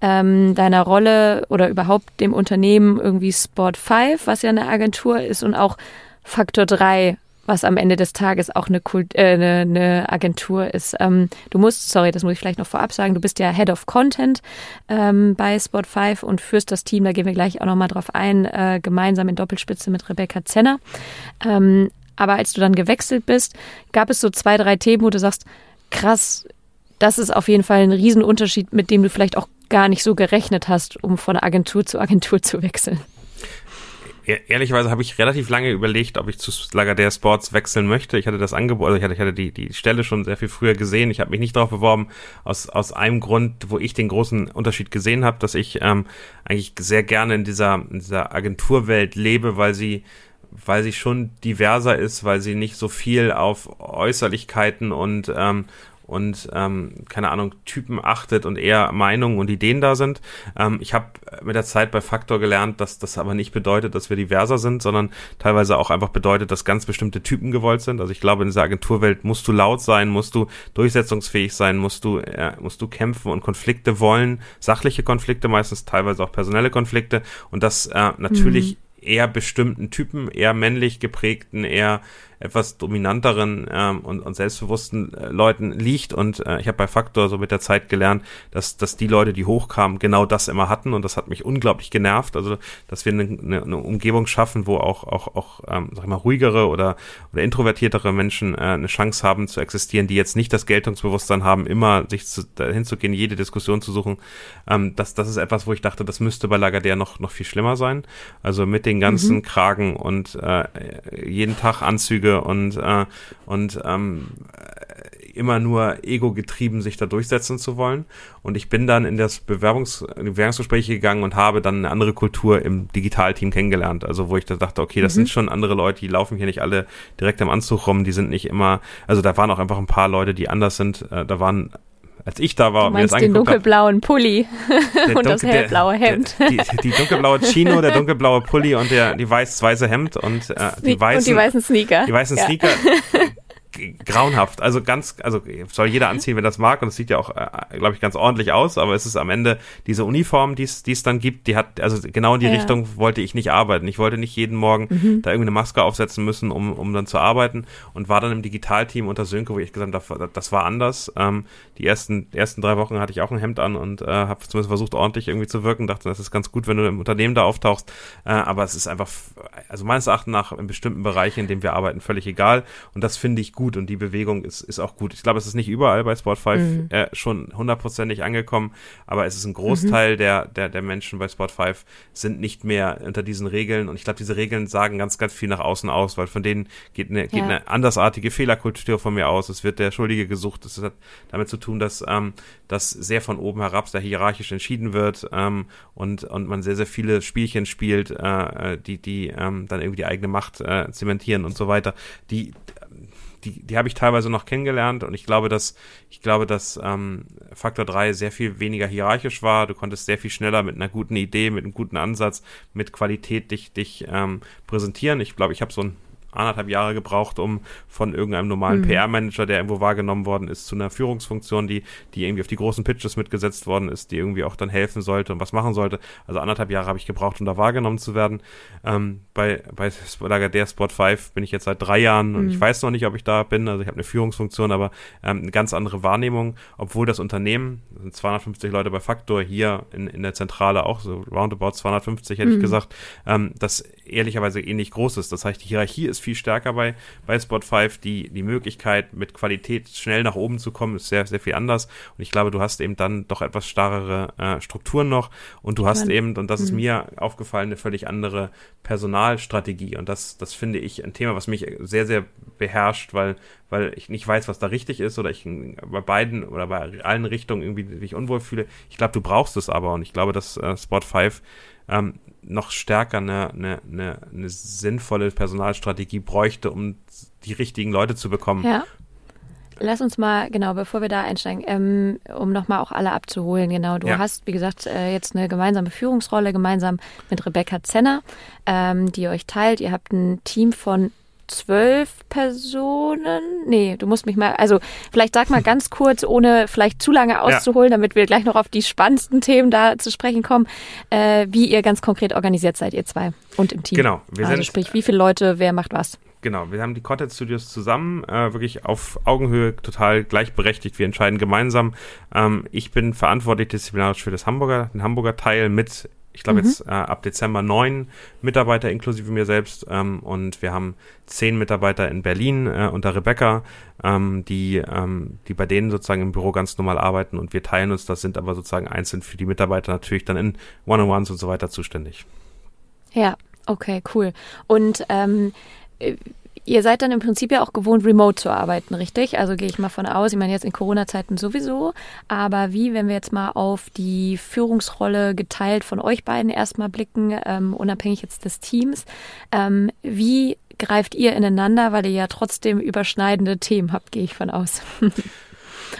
ähm, deiner Rolle oder überhaupt dem Unternehmen irgendwie Sport 5, was ja eine Agentur ist, und auch Faktor 3, was am Ende des Tages auch eine, Kult, äh, eine, eine Agentur ist. Ähm, du musst, sorry, das muss ich vielleicht noch vorab sagen, du bist ja Head of Content ähm, bei Spot5 und führst das Team, da gehen wir gleich auch nochmal drauf ein, äh, gemeinsam in Doppelspitze mit Rebecca Zenner. Ähm, aber als du dann gewechselt bist, gab es so zwei, drei Themen, wo du sagst, krass, das ist auf jeden Fall ein Riesenunterschied, mit dem du vielleicht auch gar nicht so gerechnet hast, um von Agentur zu Agentur zu wechseln. Ehrlicherweise habe ich relativ lange überlegt, ob ich zu Lagardère Sports wechseln möchte. Ich hatte das Angebot, also ich hatte, ich hatte die, die Stelle schon sehr viel früher gesehen. Ich habe mich nicht darauf beworben, aus, aus einem Grund, wo ich den großen Unterschied gesehen habe, dass ich ähm, eigentlich sehr gerne in dieser, in dieser Agenturwelt lebe, weil sie weil sie schon diverser ist, weil sie nicht so viel auf Äußerlichkeiten und ähm, und ähm, keine Ahnung Typen achtet und eher Meinungen und Ideen da sind. Ähm, ich habe mit der Zeit bei Faktor gelernt, dass das aber nicht bedeutet, dass wir diverser sind, sondern teilweise auch einfach bedeutet, dass ganz bestimmte Typen gewollt sind. Also ich glaube, in dieser Agenturwelt musst du laut sein, musst du durchsetzungsfähig sein, musst du äh, musst du kämpfen und Konflikte wollen, sachliche Konflikte, meistens teilweise auch personelle Konflikte und das äh, natürlich mhm. eher bestimmten Typen, eher männlich geprägten, eher etwas dominanteren ähm, und, und selbstbewussten äh, Leuten liegt. Und äh, ich habe bei Faktor so mit der Zeit gelernt, dass, dass die Leute, die hochkamen, genau das immer hatten. Und das hat mich unglaublich genervt. Also, dass wir eine, eine, eine Umgebung schaffen, wo auch, auch, auch ähm, sag ich mal, ruhigere oder, oder introvertiertere Menschen äh, eine Chance haben zu existieren, die jetzt nicht das Geltungsbewusstsein haben, immer sich zu, dahin zu gehen, jede Diskussion zu suchen. Ähm, das, das ist etwas, wo ich dachte, das müsste bei Lagardère noch, noch viel schlimmer sein. Also mit den ganzen mhm. Kragen und äh, jeden Tag Anzüge Lüge und, äh, und ähm, immer nur ego-getrieben sich da durchsetzen zu wollen. Und ich bin dann in das Bewerbungs Bewerbungsgespräch gegangen und habe dann eine andere Kultur im Digitalteam kennengelernt. Also wo ich da dachte, okay, das mhm. sind schon andere Leute, die laufen hier nicht alle direkt im Anzug rum, die sind nicht immer, also da waren auch einfach ein paar Leute, die anders sind. Äh, da waren als ich da war, du meinst mir das den dunkelblauen Pulli *laughs* und dunkel, das hellblaue Hemd. Der, die, die, dunkelblaue Chino, der dunkelblaue Pulli und der die weiß-weiße Hemd und äh, die weißen, und die weißen Sneaker. Die weißen ja. Sneaker. Grauenhaft. Also ganz, also soll jeder anziehen, wenn das mag. Und es sieht ja auch, äh, glaube ich, ganz ordentlich aus. Aber es ist am Ende diese Uniform, die es dann gibt, die hat, also genau in die ja. Richtung wollte ich nicht arbeiten. Ich wollte nicht jeden Morgen mhm. da irgendwie eine Maske aufsetzen müssen, um, um dann zu arbeiten. Und war dann im Digitalteam unter Sönke, wo ich gesagt habe, das war anders. Ähm, die ersten, ersten drei Wochen hatte ich auch ein Hemd an und äh, habe zumindest versucht, ordentlich irgendwie zu wirken. Dachte, das ist ganz gut, wenn du im Unternehmen da auftauchst. Äh, aber es ist einfach, also meines Erachtens nach in bestimmten Bereichen, in denen wir arbeiten, völlig egal. Und das finde ich gut und die Bewegung ist, ist auch gut. Ich glaube, es ist nicht überall bei Sport 5 mhm. äh, schon hundertprozentig angekommen, aber es ist ein Großteil mhm. der, der, der Menschen bei Sport 5 sind nicht mehr unter diesen Regeln und ich glaube, diese Regeln sagen ganz, ganz viel nach außen aus, weil von denen geht eine, geht ja. eine andersartige Fehlerkultur von mir aus. Es wird der Schuldige gesucht. Das hat damit zu tun, dass ähm, das sehr von oben herab sehr hierarchisch entschieden wird ähm, und, und man sehr, sehr viele Spielchen spielt, äh, die, die ähm, dann irgendwie die eigene Macht äh, zementieren und so weiter. Die die, die habe ich teilweise noch kennengelernt und ich glaube, dass, ich glaube, dass ähm, Faktor 3 sehr viel weniger hierarchisch war. Du konntest sehr viel schneller mit einer guten Idee, mit einem guten Ansatz, mit Qualität dich, dich ähm, präsentieren. Ich glaube, ich habe so ein anderthalb Jahre gebraucht, um von irgendeinem normalen mhm. PR-Manager, der irgendwo wahrgenommen worden ist, zu einer Führungsfunktion, die, die irgendwie auf die großen Pitches mitgesetzt worden ist, die irgendwie auch dann helfen sollte und was machen sollte. Also anderthalb Jahre habe ich gebraucht, um da wahrgenommen zu werden. Ähm, bei, bei der Spot 5 bin ich jetzt seit drei Jahren und ich mhm. weiß noch nicht, ob ich da bin. Also ich habe eine Führungsfunktion, aber ähm, eine ganz andere Wahrnehmung, obwohl das Unternehmen, sind 250 Leute bei Faktor, hier in, in der Zentrale auch so roundabout 250, hätte mhm. ich gesagt, ähm, das ehrlicherweise ähnlich groß ist. Das heißt, die Hierarchie ist viel stärker bei, bei Spot 5. Die, die Möglichkeit, mit Qualität schnell nach oben zu kommen, ist sehr, sehr viel anders. Und ich glaube, du hast eben dann doch etwas starrere äh, Strukturen noch. Und du hast eben, und das ist mhm. mir aufgefallen, eine völlig andere Personalstrategie. Und das, das finde ich ein Thema, was mich sehr, sehr beherrscht, weil, weil ich nicht weiß, was da richtig ist oder ich bei beiden oder bei allen Richtungen irgendwie mich unwohl fühle. Ich glaube, du brauchst es aber und ich glaube, dass äh, Spot 5 ähm, noch stärker eine, eine, eine, eine sinnvolle Personalstrategie bräuchte, um die richtigen Leute zu bekommen. Ja. Lass uns mal, genau, bevor wir da einsteigen, ähm, um nochmal auch alle abzuholen, genau, du ja. hast, wie gesagt, äh, jetzt eine gemeinsame Führungsrolle, gemeinsam mit Rebecca Zenner, ähm, die euch teilt. Ihr habt ein Team von zwölf Personen. Nee, du musst mich mal, also vielleicht sag mal ganz kurz, ohne vielleicht zu lange auszuholen, ja. damit wir gleich noch auf die spannendsten Themen da zu sprechen kommen, äh, wie ihr ganz konkret organisiert seid, ihr zwei und im Team. Genau. Wir also sind, sprich, wie viele Leute, wer macht was? Genau, wir haben die Content Studios zusammen, äh, wirklich auf Augenhöhe, total gleichberechtigt. Wir entscheiden gemeinsam. Ähm, ich bin verantwortlich disziplinarisch für das Hamburger, den Hamburger Teil mit ich glaube mhm. jetzt äh, ab Dezember neun Mitarbeiter inklusive mir selbst ähm, und wir haben zehn Mitarbeiter in Berlin äh, unter Rebecca, ähm, die, ähm, die bei denen sozusagen im Büro ganz normal arbeiten und wir teilen uns, das sind aber sozusagen einzeln für die Mitarbeiter natürlich dann in One-on-Ones und so weiter zuständig. Ja, Okay, cool. Und ähm, Ihr seid dann im Prinzip ja auch gewohnt, remote zu arbeiten, richtig? Also gehe ich mal von aus, ich meine jetzt in Corona-Zeiten sowieso, aber wie, wenn wir jetzt mal auf die Führungsrolle geteilt von euch beiden erstmal blicken, ähm, unabhängig jetzt des Teams, ähm, wie greift ihr ineinander, weil ihr ja trotzdem überschneidende Themen habt, gehe ich von aus. *laughs*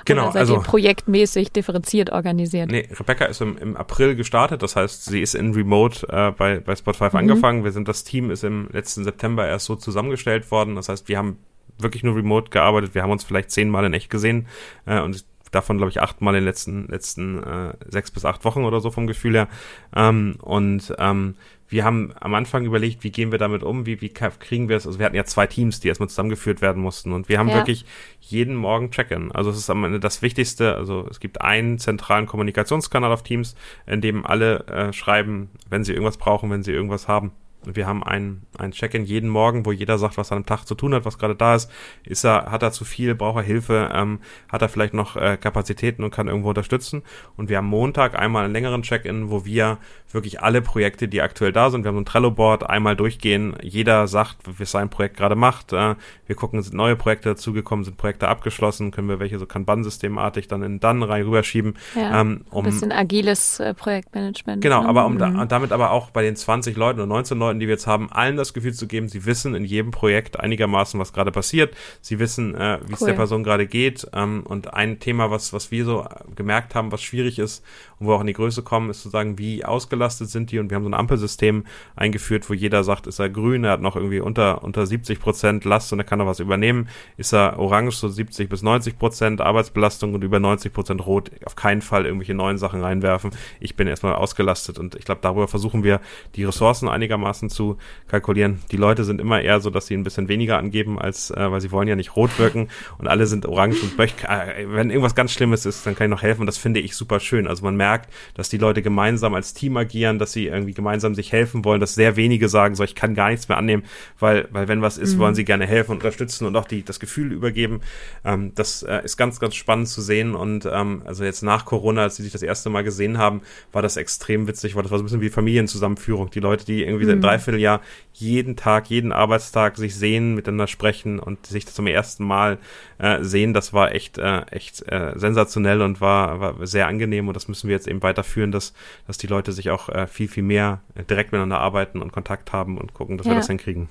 Genau, Oder seid also ihr projektmäßig differenziert organisiert? Nee, Rebecca ist im, im April gestartet, das heißt, sie ist in Remote äh, bei, bei Spotify mhm. angefangen. Wir sind, das Team ist im letzten September erst so zusammengestellt worden. Das heißt, wir haben wirklich nur remote gearbeitet. Wir haben uns vielleicht zehnmal in echt gesehen äh, und davon, glaube ich, achtmal in den letzten, letzten äh, sechs bis acht Wochen oder so vom Gefühl her. Ähm, und ähm, wir haben am Anfang überlegt, wie gehen wir damit um, wie, wie kriegen wir es, also wir hatten ja zwei Teams, die erstmal zusammengeführt werden mussten und wir haben ja. wirklich jeden Morgen Check-in. Also es ist am Ende das Wichtigste, also es gibt einen zentralen Kommunikationskanal auf Teams, in dem alle äh, schreiben, wenn sie irgendwas brauchen, wenn sie irgendwas haben. Wir haben ein, ein Check-in jeden Morgen, wo jeder sagt, was er am Tag zu tun hat, was gerade da ist. Ist er, hat er zu viel, braucht er Hilfe, ähm, hat er vielleicht noch äh, Kapazitäten und kann irgendwo unterstützen. Und wir haben Montag einmal einen längeren Check-in, wo wir wirklich alle Projekte, die aktuell da sind, wir haben so ein Trello-Board, einmal durchgehen. Jeder sagt, was sein Projekt gerade macht. Äh, wir gucken, sind neue Projekte dazugekommen, sind Projekte abgeschlossen, können wir welche so Kanban-systemartig dann in dann rein rüberschieben. Ja, ähm, um, ein bisschen agiles äh, Projektmanagement. Genau, ne? aber um mhm. da, damit aber auch bei den 20 Leuten oder 19 Leuten, Leuten, die wir jetzt haben, allen das Gefühl zu geben, sie wissen in jedem Projekt einigermaßen, was gerade passiert. Sie wissen, äh, wie es der Person gerade geht. Ähm, und ein Thema, was, was wir so gemerkt haben, was schwierig ist und wo auch in die Größe kommen, ist zu sagen, wie ausgelastet sind die. Und wir haben so ein Ampelsystem eingeführt, wo jeder sagt, ist er grün, er hat noch irgendwie unter, unter 70 Prozent Last und er kann noch was übernehmen. Ist er orange, so 70 bis 90 Prozent Arbeitsbelastung und über 90 Prozent rot, auf keinen Fall irgendwelche neuen Sachen reinwerfen. Ich bin erstmal ausgelastet und ich glaube, darüber versuchen wir, die Ressourcen einigermaßen Maßen zu kalkulieren. Die Leute sind immer eher so, dass sie ein bisschen weniger angeben, als äh, weil sie wollen ja nicht rot wirken und alle sind orange und möcht, äh, wenn irgendwas ganz Schlimmes ist, dann kann ich noch helfen und das finde ich super schön. Also man merkt, dass die Leute gemeinsam als Team agieren, dass sie irgendwie gemeinsam sich helfen wollen, dass sehr wenige sagen, so ich kann gar nichts mehr annehmen, weil weil wenn was ist, mhm. wollen sie gerne helfen und unterstützen und auch die das Gefühl übergeben. Ähm, das äh, ist ganz ganz spannend zu sehen und ähm, also jetzt nach Corona, als sie sich das erste Mal gesehen haben, war das extrem witzig, weil das war so ein bisschen wie Familienzusammenführung. Die Leute, die irgendwie mhm Dreivierteljahr jeden Tag, jeden Arbeitstag sich sehen, miteinander sprechen und sich zum ersten Mal äh, sehen, das war echt, äh, echt äh, sensationell und war, war sehr angenehm und das müssen wir jetzt eben weiterführen, dass, dass die Leute sich auch äh, viel, viel mehr direkt miteinander arbeiten und Kontakt haben und gucken, dass ja. wir das hinkriegen.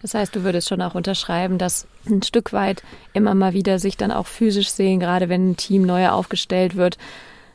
Das heißt, du würdest schon auch unterschreiben, dass ein Stück weit immer mal wieder sich dann auch physisch sehen, gerade wenn ein Team neu aufgestellt wird,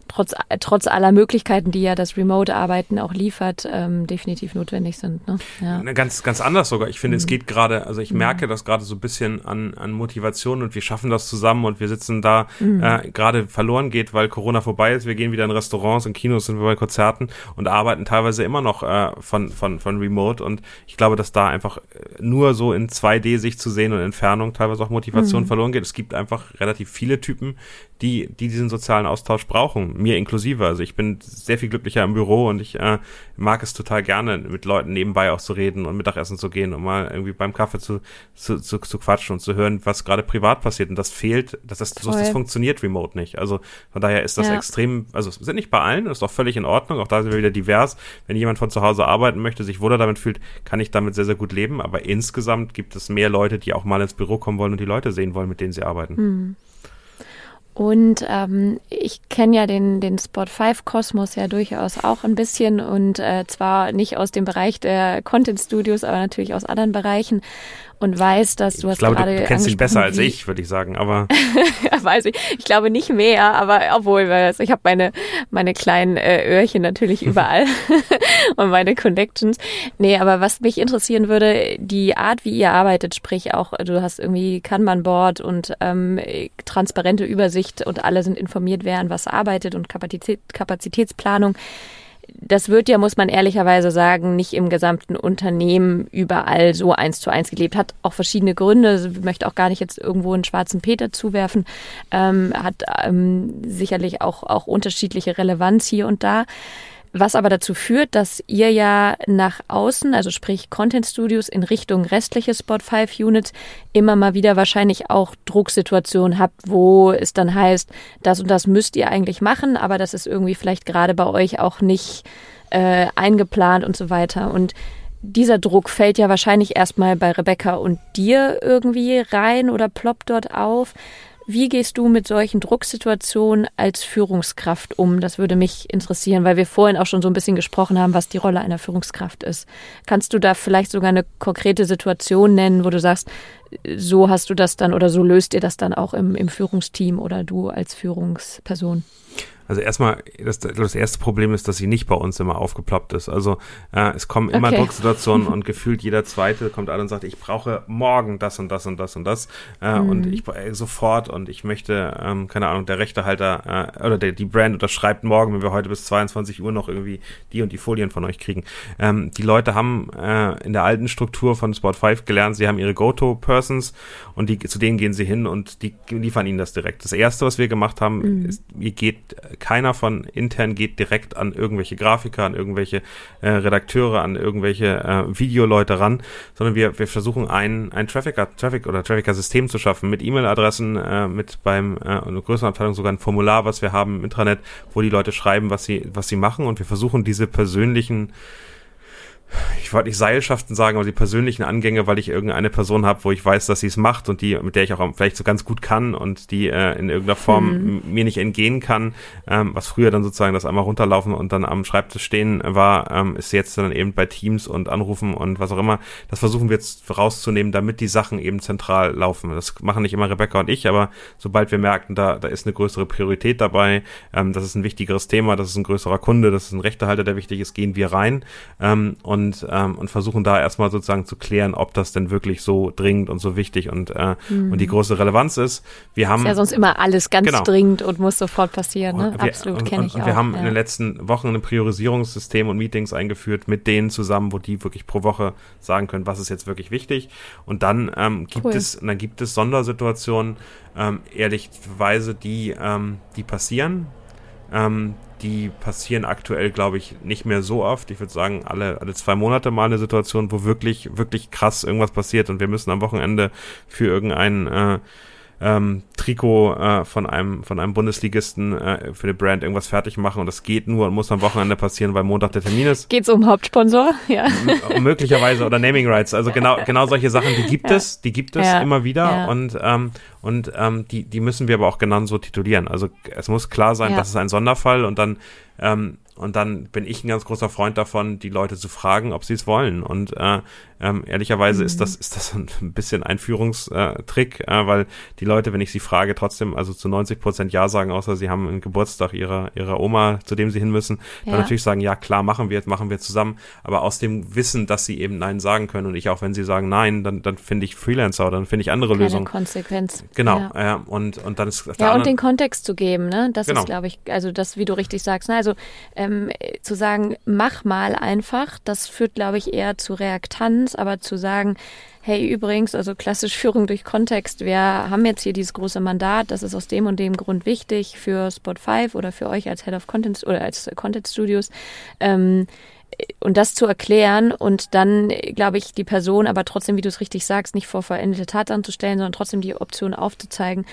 trotz, trotz aller Möglichkeiten, die ja das Remote-Arbeiten auch liefert, ähm, definitiv notwendig sind. Ne? Ja. Ganz, ganz anders sogar. Ich finde, mhm. es geht gerade, also ich mhm. merke das gerade so ein bisschen an, an Motivation und wir schaffen das zusammen und wir sitzen da, mhm. äh, gerade verloren geht, weil Corona vorbei ist. Wir gehen wieder in Restaurants, in Kinos, sind wir bei Konzerten und arbeiten teilweise immer noch äh, von, von, von Remote und ich glaube, dass da einfach nur so in 2D sich zu sehen und Entfernung teilweise auch Motivation mhm. verloren geht. Es gibt einfach relativ viele Typen, die, die diesen sozialen Austausch brauchen, mir inklusive. Also ich bin sehr viel glücklicher im Büro und ich äh, mag es total gerne, mit Leuten nebenbei auch zu reden und Mittagessen zu gehen und mal irgendwie beim Kaffee zu, zu, zu, zu quatschen und zu hören, was gerade privat passiert. Und das fehlt, das, ist, so, das funktioniert remote nicht. Also von daher ist das ja. extrem, also sind nicht bei allen, ist auch völlig in Ordnung, auch da sind wir wieder divers. Wenn jemand von zu Hause arbeiten möchte, sich wohler damit fühlt, kann ich damit sehr, sehr gut leben. Aber insgesamt gibt es mehr Leute, die auch mal ins Büro kommen wollen und die Leute sehen wollen, mit denen sie arbeiten. Mhm. Und ähm, ich kenne ja den, den Spot 5 Kosmos ja durchaus auch ein bisschen und äh, zwar nicht aus dem Bereich der Content Studios, aber natürlich aus anderen Bereichen und weiß, dass du hast ich glaube, gerade du kennst ihn besser als ich, würde ich sagen, aber *laughs* weiß ich. Ich glaube nicht mehr, aber obwohl ich habe meine meine kleinen äh, Öhrchen natürlich *laughs* überall *laughs* und meine Connections. Nee, aber was mich interessieren würde, die Art, wie ihr arbeitet, sprich auch du hast irgendwie Kanban Board und ähm, transparente Übersicht und alle sind informiert, wer an was arbeitet und Kapazität, Kapazitätsplanung das wird ja, muss man ehrlicherweise sagen, nicht im gesamten Unternehmen überall so eins zu eins gelebt. Hat auch verschiedene Gründe. Ich möchte auch gar nicht jetzt irgendwo einen schwarzen Peter zuwerfen. Ähm, hat ähm, sicherlich auch, auch unterschiedliche Relevanz hier und da. Was aber dazu führt, dass ihr ja nach außen, also sprich Content Studios in Richtung restliche Spot 5 Units immer mal wieder wahrscheinlich auch Drucksituationen habt, wo es dann heißt, das und das müsst ihr eigentlich machen, aber das ist irgendwie vielleicht gerade bei euch auch nicht äh, eingeplant und so weiter. Und dieser Druck fällt ja wahrscheinlich erstmal bei Rebecca und dir irgendwie rein oder ploppt dort auf. Wie gehst du mit solchen Drucksituationen als Führungskraft um? Das würde mich interessieren, weil wir vorhin auch schon so ein bisschen gesprochen haben, was die Rolle einer Führungskraft ist. Kannst du da vielleicht sogar eine konkrete Situation nennen, wo du sagst, so hast du das dann oder so löst ihr das dann auch im, im Führungsteam oder du als Führungsperson? Also erstmal, das, das erste Problem ist, dass sie nicht bei uns immer aufgeploppt ist. Also äh, es kommen immer okay. Drucksituationen *laughs* und gefühlt jeder Zweite kommt an und sagt, ich brauche morgen das und das und das und das äh, mhm. und ich äh, sofort und ich möchte, ähm, keine Ahnung, der Rechtehalter äh, oder der, die Brand unterschreibt morgen, wenn wir heute bis 22 Uhr noch irgendwie die und die Folien von euch kriegen. Ähm, die Leute haben äh, in der alten Struktur von Sport 5 gelernt, sie haben ihre Go-To-Persons und die, zu denen gehen sie hin und die liefern ihnen das direkt. Das erste, was wir gemacht haben, mhm. ist, ihr geht keiner von intern geht direkt an irgendwelche Grafiker, an irgendwelche äh, Redakteure, an irgendwelche äh, Videoleute ran, sondern wir, wir versuchen ein, ein Trafficker, Traffic oder Trafficker-System zu schaffen mit E-Mail-Adressen, äh, mit beim äh, einer größeren Abteilung sogar ein Formular, was wir haben im Intranet, wo die Leute schreiben, was sie, was sie machen. Und wir versuchen diese persönlichen ich wollte nicht Seilschaften sagen, aber die persönlichen Angänge, weil ich irgendeine Person habe, wo ich weiß, dass sie es macht und die, mit der ich auch vielleicht so ganz gut kann und die äh, in irgendeiner Form mhm. mir nicht entgehen kann, ähm, was früher dann sozusagen das einmal runterlaufen und dann am Schreibtisch stehen war, ähm, ist jetzt dann eben bei Teams und Anrufen und was auch immer. Das versuchen wir jetzt rauszunehmen, damit die Sachen eben zentral laufen. Das machen nicht immer Rebecca und ich, aber sobald wir merken, da, da ist eine größere Priorität dabei, ähm, das ist ein wichtigeres Thema, das ist ein größerer Kunde, das ist ein Rechtehalter, der wichtig ist, gehen wir rein ähm, und und, ähm, und versuchen da erstmal sozusagen zu klären, ob das denn wirklich so dringend und so wichtig und, äh, mhm. und die große Relevanz ist. Wir haben, ist ja sonst immer alles ganz genau. dringend und muss sofort passieren. Ne? Wir, Absolut, kenne ich und auch. Wir haben ja. in den letzten Wochen ein Priorisierungssystem und Meetings eingeführt mit denen zusammen, wo die wirklich pro Woche sagen können, was ist jetzt wirklich wichtig. Und dann ähm, gibt cool. es, dann gibt es Sondersituationen, ähm, ehrlicherweise, die, ähm, die passieren. Ähm, die passieren aktuell, glaube ich, nicht mehr so oft. Ich würde sagen, alle, alle zwei Monate mal eine Situation, wo wirklich, wirklich krass irgendwas passiert und wir müssen am Wochenende für irgendeinen äh, ähm, Trikot äh, von einem von einem Bundesligisten äh, für eine Brand irgendwas fertig machen und das geht nur und muss am Wochenende passieren, weil Montag der Termin ist. Geht's um Hauptsponsor? *laughs* Ja. M möglicherweise oder Naming Rights. Also genau genau solche Sachen, die gibt ja. es, die gibt es ja. immer wieder ja. und ähm, und ähm, die die müssen wir aber auch genauso titulieren. Also es muss klar sein, das ist ein Sonderfall und dann ähm, und dann bin ich ein ganz großer Freund davon, die Leute zu fragen, ob sie es wollen. Und äh, ähm, ehrlicherweise mhm. ist das ist das *laughs* ein bisschen Einführungstrick, äh, weil die Leute, wenn ich sie frage, trotzdem also zu 90 Prozent ja sagen, außer sie haben einen Geburtstag ihrer ihrer Oma, zu dem sie hin müssen, ja. dann natürlich sagen, ja klar, machen wir, machen wir zusammen. Aber aus dem Wissen, dass sie eben nein sagen können und ich auch, wenn sie sagen nein, dann dann finde ich Freelancer oder dann finde ich andere Keine Lösungen. Konsequenz. Genau. Ja. Äh, und und dann ist ja und den Kontext zu geben, ne? Das genau. ist, glaube ich, also das, wie du richtig sagst. Ne? Also ähm, zu sagen, mach mal einfach, das führt, glaube ich, eher zu Reaktanz, aber zu sagen, hey, übrigens, also klassisch Führung durch Kontext, wir haben jetzt hier dieses große Mandat, das ist aus dem und dem Grund wichtig für Spot 5 oder für euch als Head of Content oder als Content Studios. Ähm, und das zu erklären und dann, glaube ich, die Person aber trotzdem, wie du es richtig sagst, nicht vor veränderte Tatsachen zu stellen, sondern trotzdem die Option aufzuzeigen,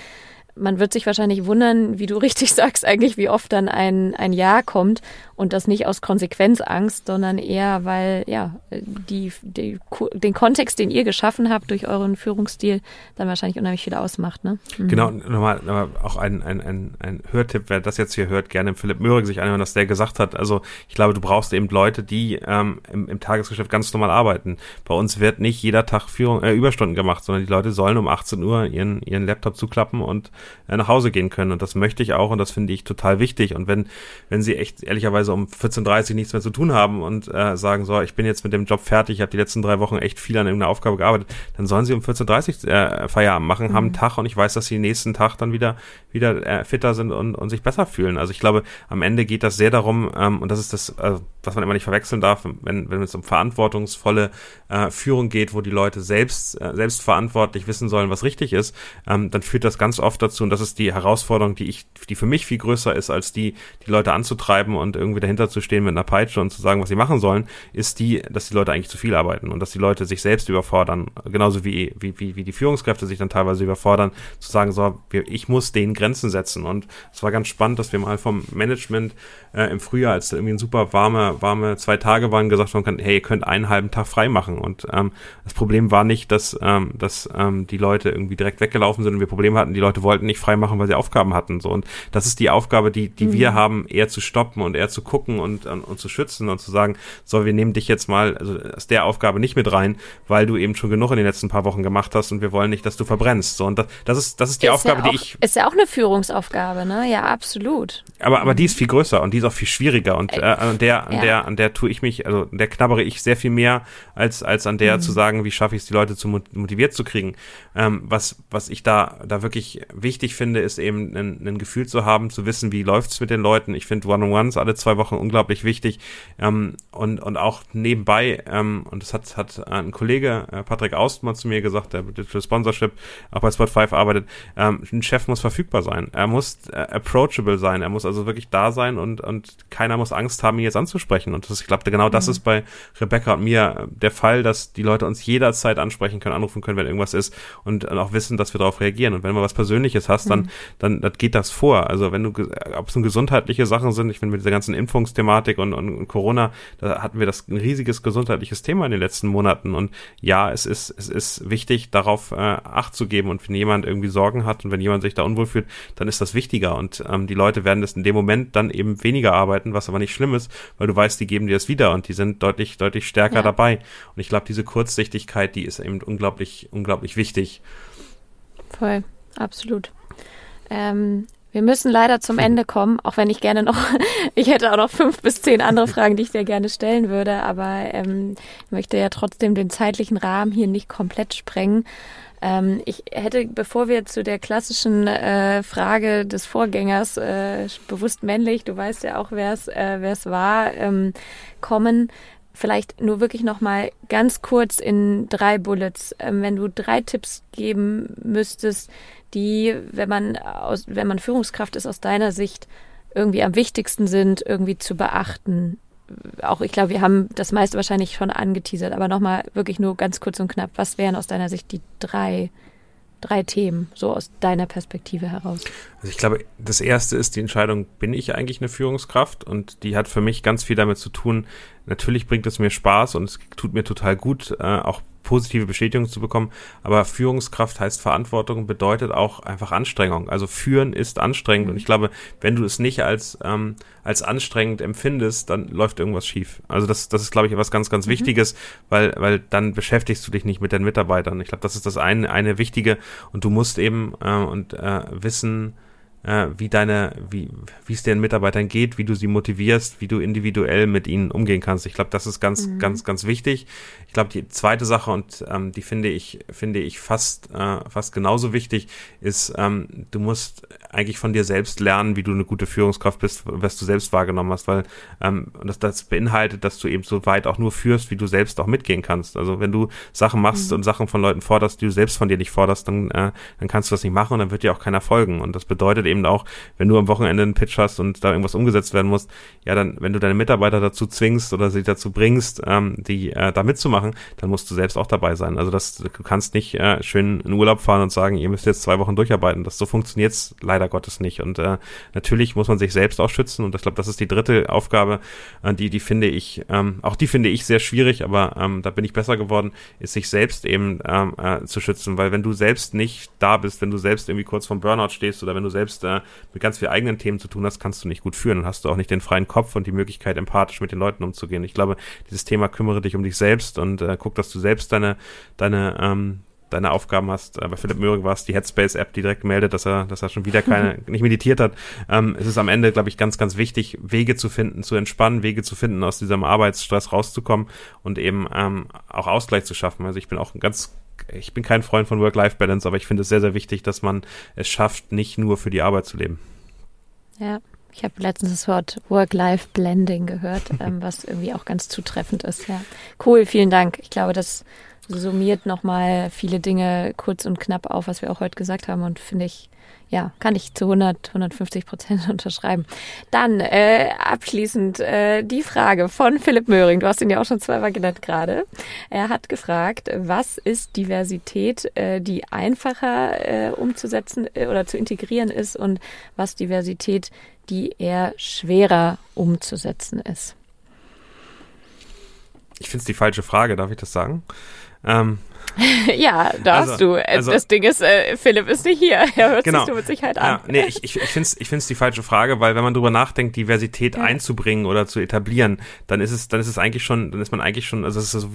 man wird sich wahrscheinlich wundern, wie du *laughs* richtig sagst, eigentlich, wie oft dann ein, ein Ja kommt und das nicht aus Konsequenzangst, sondern eher, weil ja die, die, den Kontext, den ihr geschaffen habt durch euren Führungsstil, dann wahrscheinlich unheimlich viel ausmacht. Ne? Mhm. Genau, nochmal, nochmal auch ein, ein, ein, ein Hörtipp, wer das jetzt hier hört, gerne Philipp Möhring sich anhören, dass der gesagt hat, also ich glaube, du brauchst eben Leute, die ähm, im, im Tagesgeschäft ganz normal arbeiten. Bei uns wird nicht jeder Tag Führung, äh, Überstunden gemacht, sondern die Leute sollen um 18 Uhr ihren, ihren Laptop zuklappen und äh, nach Hause gehen können. Und das möchte ich auch und das finde ich total wichtig. Und wenn, wenn sie echt ehrlicherweise um 14.30 Uhr nichts mehr zu tun haben und äh, sagen, so, ich bin jetzt mit dem Job fertig, ich habe die letzten drei Wochen echt viel an irgendeiner Aufgabe gearbeitet, dann sollen sie um 14.30 Uhr äh, Feierabend machen, mhm. haben einen Tag und ich weiß, dass sie nächsten Tag dann wieder, wieder äh, fitter sind und, und sich besser fühlen. Also ich glaube, am Ende geht das sehr darum, ähm, und das ist das, äh, was man immer nicht verwechseln darf, wenn, wenn es um verantwortungsvolle äh, Führung geht, wo die Leute selbst, äh, selbst verantwortlich wissen sollen, was richtig ist, ähm, dann führt das ganz oft dazu, und das ist die Herausforderung, die ich, die für mich viel größer ist, als die, die Leute anzutreiben und irgendwie dahinter zu stehen mit einer Peitsche und zu sagen, was sie machen sollen, ist die, dass die Leute eigentlich zu viel arbeiten und dass die Leute sich selbst überfordern, genauso wie, wie, wie, wie die Führungskräfte sich dann teilweise überfordern, zu sagen, so, ich muss denen Grenzen setzen. Und es war ganz spannend, dass wir mal vom Management äh, im Frühjahr, als irgendwie ein super warmer, warme, warme zwei Tage waren, gesagt worden kann, hey, ihr könnt einen halben Tag frei machen. Und ähm, das Problem war nicht, dass, ähm, dass ähm, die Leute irgendwie direkt weggelaufen sind und wir Probleme hatten. Die Leute wollten nicht frei machen, weil sie Aufgaben hatten. So. Und das ist die Aufgabe, die, die mhm. wir haben, eher zu stoppen und eher zu gucken und, und, und zu schützen und zu sagen, so, wir nehmen dich jetzt mal also aus der Aufgabe nicht mit rein, weil du eben schon genug in den letzten paar Wochen gemacht hast und wir wollen nicht, dass du verbrennst. So, und das, das ist, das ist die ist Aufgabe, ja auch, die ich. Ist ja auch eine Führungsaufgabe, ne? Ja, absolut. Aber, aber die ist viel größer und die ist auch viel schwieriger und äh, an der, an ja. Der, an der tue ich mich, also der knabbere ich sehr viel mehr, als, als an der mhm. zu sagen, wie schaffe ich es, die Leute zu motiviert zu kriegen. Ähm, was, was ich da, da wirklich wichtig finde, ist eben ein, ein Gefühl zu haben, zu wissen, wie läuft's mit den Leuten. Ich finde One-on-Ones alle zwei Wochen unglaublich wichtig. Ähm, und, und auch nebenbei, ähm, und das hat, hat ein Kollege, äh, Patrick Austmann zu mir gesagt, der Digital Sponsorship auch bei Spot5 arbeitet, ähm, ein Chef muss verfügbar sein. Er muss äh, approachable sein. Er muss also wirklich da sein und, und keiner muss Angst haben, ihn jetzt anzusprechen. Und das, ich glaube, genau das mhm. ist bei Rebecca und mir der Fall, dass die Leute uns jederzeit ansprechen können, anrufen können, wenn irgendwas ist und, und auch wissen, dass wir darauf reagieren. Und wenn man was Persönliches hast, dann, mhm. dann, dann geht das vor. Also wenn du, ob es nun gesundheitliche Sachen sind, ich finde mit dieser ganzen Impfungsthematik und, und, und Corona, da hatten wir das ein riesiges gesundheitliches Thema in den letzten Monaten. Und ja, es ist, es ist wichtig, darauf äh, Acht zu geben. Und wenn jemand irgendwie Sorgen hat und wenn jemand sich da unwohl fühlt, dann ist das wichtiger. Und ähm, die Leute werden das in dem Moment dann eben weniger arbeiten, was aber nicht schlimm ist, weil du weißt, die geben dir das wieder und die sind deutlich, deutlich stärker ja. dabei. Und ich glaube, diese Kurzsichtigkeit, die ist eben unglaublich, unglaublich wichtig. Voll, absolut. Ähm, wir müssen leider zum Ende *laughs* kommen, auch wenn ich gerne noch, *laughs* ich hätte auch noch fünf bis zehn andere Fragen, die ich dir gerne stellen würde, aber ähm, ich möchte ja trotzdem den zeitlichen Rahmen hier nicht komplett sprengen. Ähm, ich hätte, bevor wir zu der klassischen äh, Frage des Vorgängers, äh, bewusst männlich, du weißt ja auch, wer es äh, war, ähm, kommen, vielleicht nur wirklich noch mal ganz kurz in drei Bullets, ähm, wenn du drei Tipps geben müsstest, die, wenn man aus, wenn man Führungskraft ist, aus deiner Sicht irgendwie am wichtigsten sind, irgendwie zu beachten. Auch ich glaube, wir haben das meiste wahrscheinlich schon angeteasert, aber nochmal wirklich nur ganz kurz und knapp. Was wären aus deiner Sicht die drei, drei Themen, so aus deiner Perspektive heraus? Also ich glaube, das erste ist die Entscheidung, bin ich eigentlich eine Führungskraft? Und die hat für mich ganz viel damit zu tun. Natürlich bringt es mir Spaß und es tut mir total gut, äh, auch positive Bestätigung zu bekommen. Aber Führungskraft heißt Verantwortung, bedeutet auch einfach Anstrengung. Also führen ist anstrengend. Und ich glaube, wenn du es nicht als, ähm, als anstrengend empfindest, dann läuft irgendwas schief. Also das, das ist, glaube ich, was ganz, ganz mhm. Wichtiges, weil, weil dann beschäftigst du dich nicht mit den Mitarbeitern. Ich glaube, das ist das eine, eine Wichtige. Und du musst eben äh, und äh, wissen, äh, wie deine, wie, wie es den Mitarbeitern geht, wie du sie motivierst, wie du individuell mit ihnen umgehen kannst. Ich glaube, das ist ganz, mhm. ganz, ganz wichtig. Ich glaube, die zweite Sache und ähm, die finde ich, finde ich fast, äh, fast genauso wichtig, ist, ähm, du musst eigentlich von dir selbst lernen, wie du eine gute Führungskraft bist, was du selbst wahrgenommen hast, weil ähm, das, das beinhaltet, dass du eben so weit auch nur führst, wie du selbst auch mitgehen kannst. Also wenn du Sachen machst mhm. und Sachen von Leuten forderst, die du selbst von dir nicht forderst, dann, äh, dann kannst du das nicht machen und dann wird dir auch keiner folgen. Und das bedeutet eben auch, wenn du am Wochenende einen Pitch hast und da irgendwas umgesetzt werden muss, ja, dann, wenn du deine Mitarbeiter dazu zwingst oder sie dazu bringst, ähm, die äh, da mitzumachen, dann musst du selbst auch dabei sein. Also das, du kannst nicht äh, schön in Urlaub fahren und sagen, ihr müsst jetzt zwei Wochen durcharbeiten. Das so funktioniert's leider Gottes nicht. Und äh, natürlich muss man sich selbst auch schützen. Und ich glaube, das ist die dritte Aufgabe, äh, die, die finde ich, ähm, auch die finde ich sehr schwierig, aber ähm, da bin ich besser geworden, ist sich selbst eben ähm, äh, zu schützen. Weil wenn du selbst nicht da bist, wenn du selbst irgendwie kurz vom Burnout stehst oder wenn du selbst äh, mit ganz vielen eigenen Themen zu tun hast, kannst du nicht gut führen und hast du auch nicht den freien Kopf und die Möglichkeit, empathisch mit den Leuten umzugehen. Ich glaube, dieses Thema kümmere dich um dich selbst und äh, guck, dass du selbst deine, deine, ähm, deine Aufgaben hast. Äh, bei Philipp Möhring war es die Headspace-App, die direkt meldet, dass er, dass er schon wieder keine, *laughs* nicht meditiert hat. Ähm, es ist am Ende, glaube ich, ganz, ganz wichtig, Wege zu finden, zu entspannen, Wege zu finden, aus diesem Arbeitsstress rauszukommen und eben ähm, auch Ausgleich zu schaffen. Also ich bin auch ein ganz ich bin kein Freund von Work-Life-Balance, aber ich finde es sehr, sehr wichtig, dass man es schafft, nicht nur für die Arbeit zu leben. Ja, ich habe letztens das Wort Work-Life-Blending gehört, *laughs* ähm, was irgendwie auch ganz zutreffend ist. Ja, cool, vielen Dank. Ich glaube, das summiert nochmal viele Dinge kurz und knapp auf, was wir auch heute gesagt haben und finde ich ja, kann ich zu 100, 150 Prozent *laughs* unterschreiben. Dann äh, abschließend äh, die Frage von Philipp Möhring. Du hast ihn ja auch schon zweimal genannt gerade. Er hat gefragt, was ist Diversität, äh, die einfacher äh, umzusetzen äh, oder zu integrieren ist und was Diversität, die eher schwerer umzusetzen ist. Ich finde es die falsche Frage, darf ich das sagen? Ähm, *laughs* ja, da also, hast du. Äh, also, das Ding ist, äh, Philipp ist nicht hier. *laughs* Er hört genau. sich so mit Sicherheit an. Ja, nee, ich, ich, ich finde es ich find's die falsche Frage, weil wenn man drüber nachdenkt, Diversität ja. einzubringen oder zu etablieren, dann ist es, dann ist es eigentlich schon, dann ist man eigentlich schon, also es ist so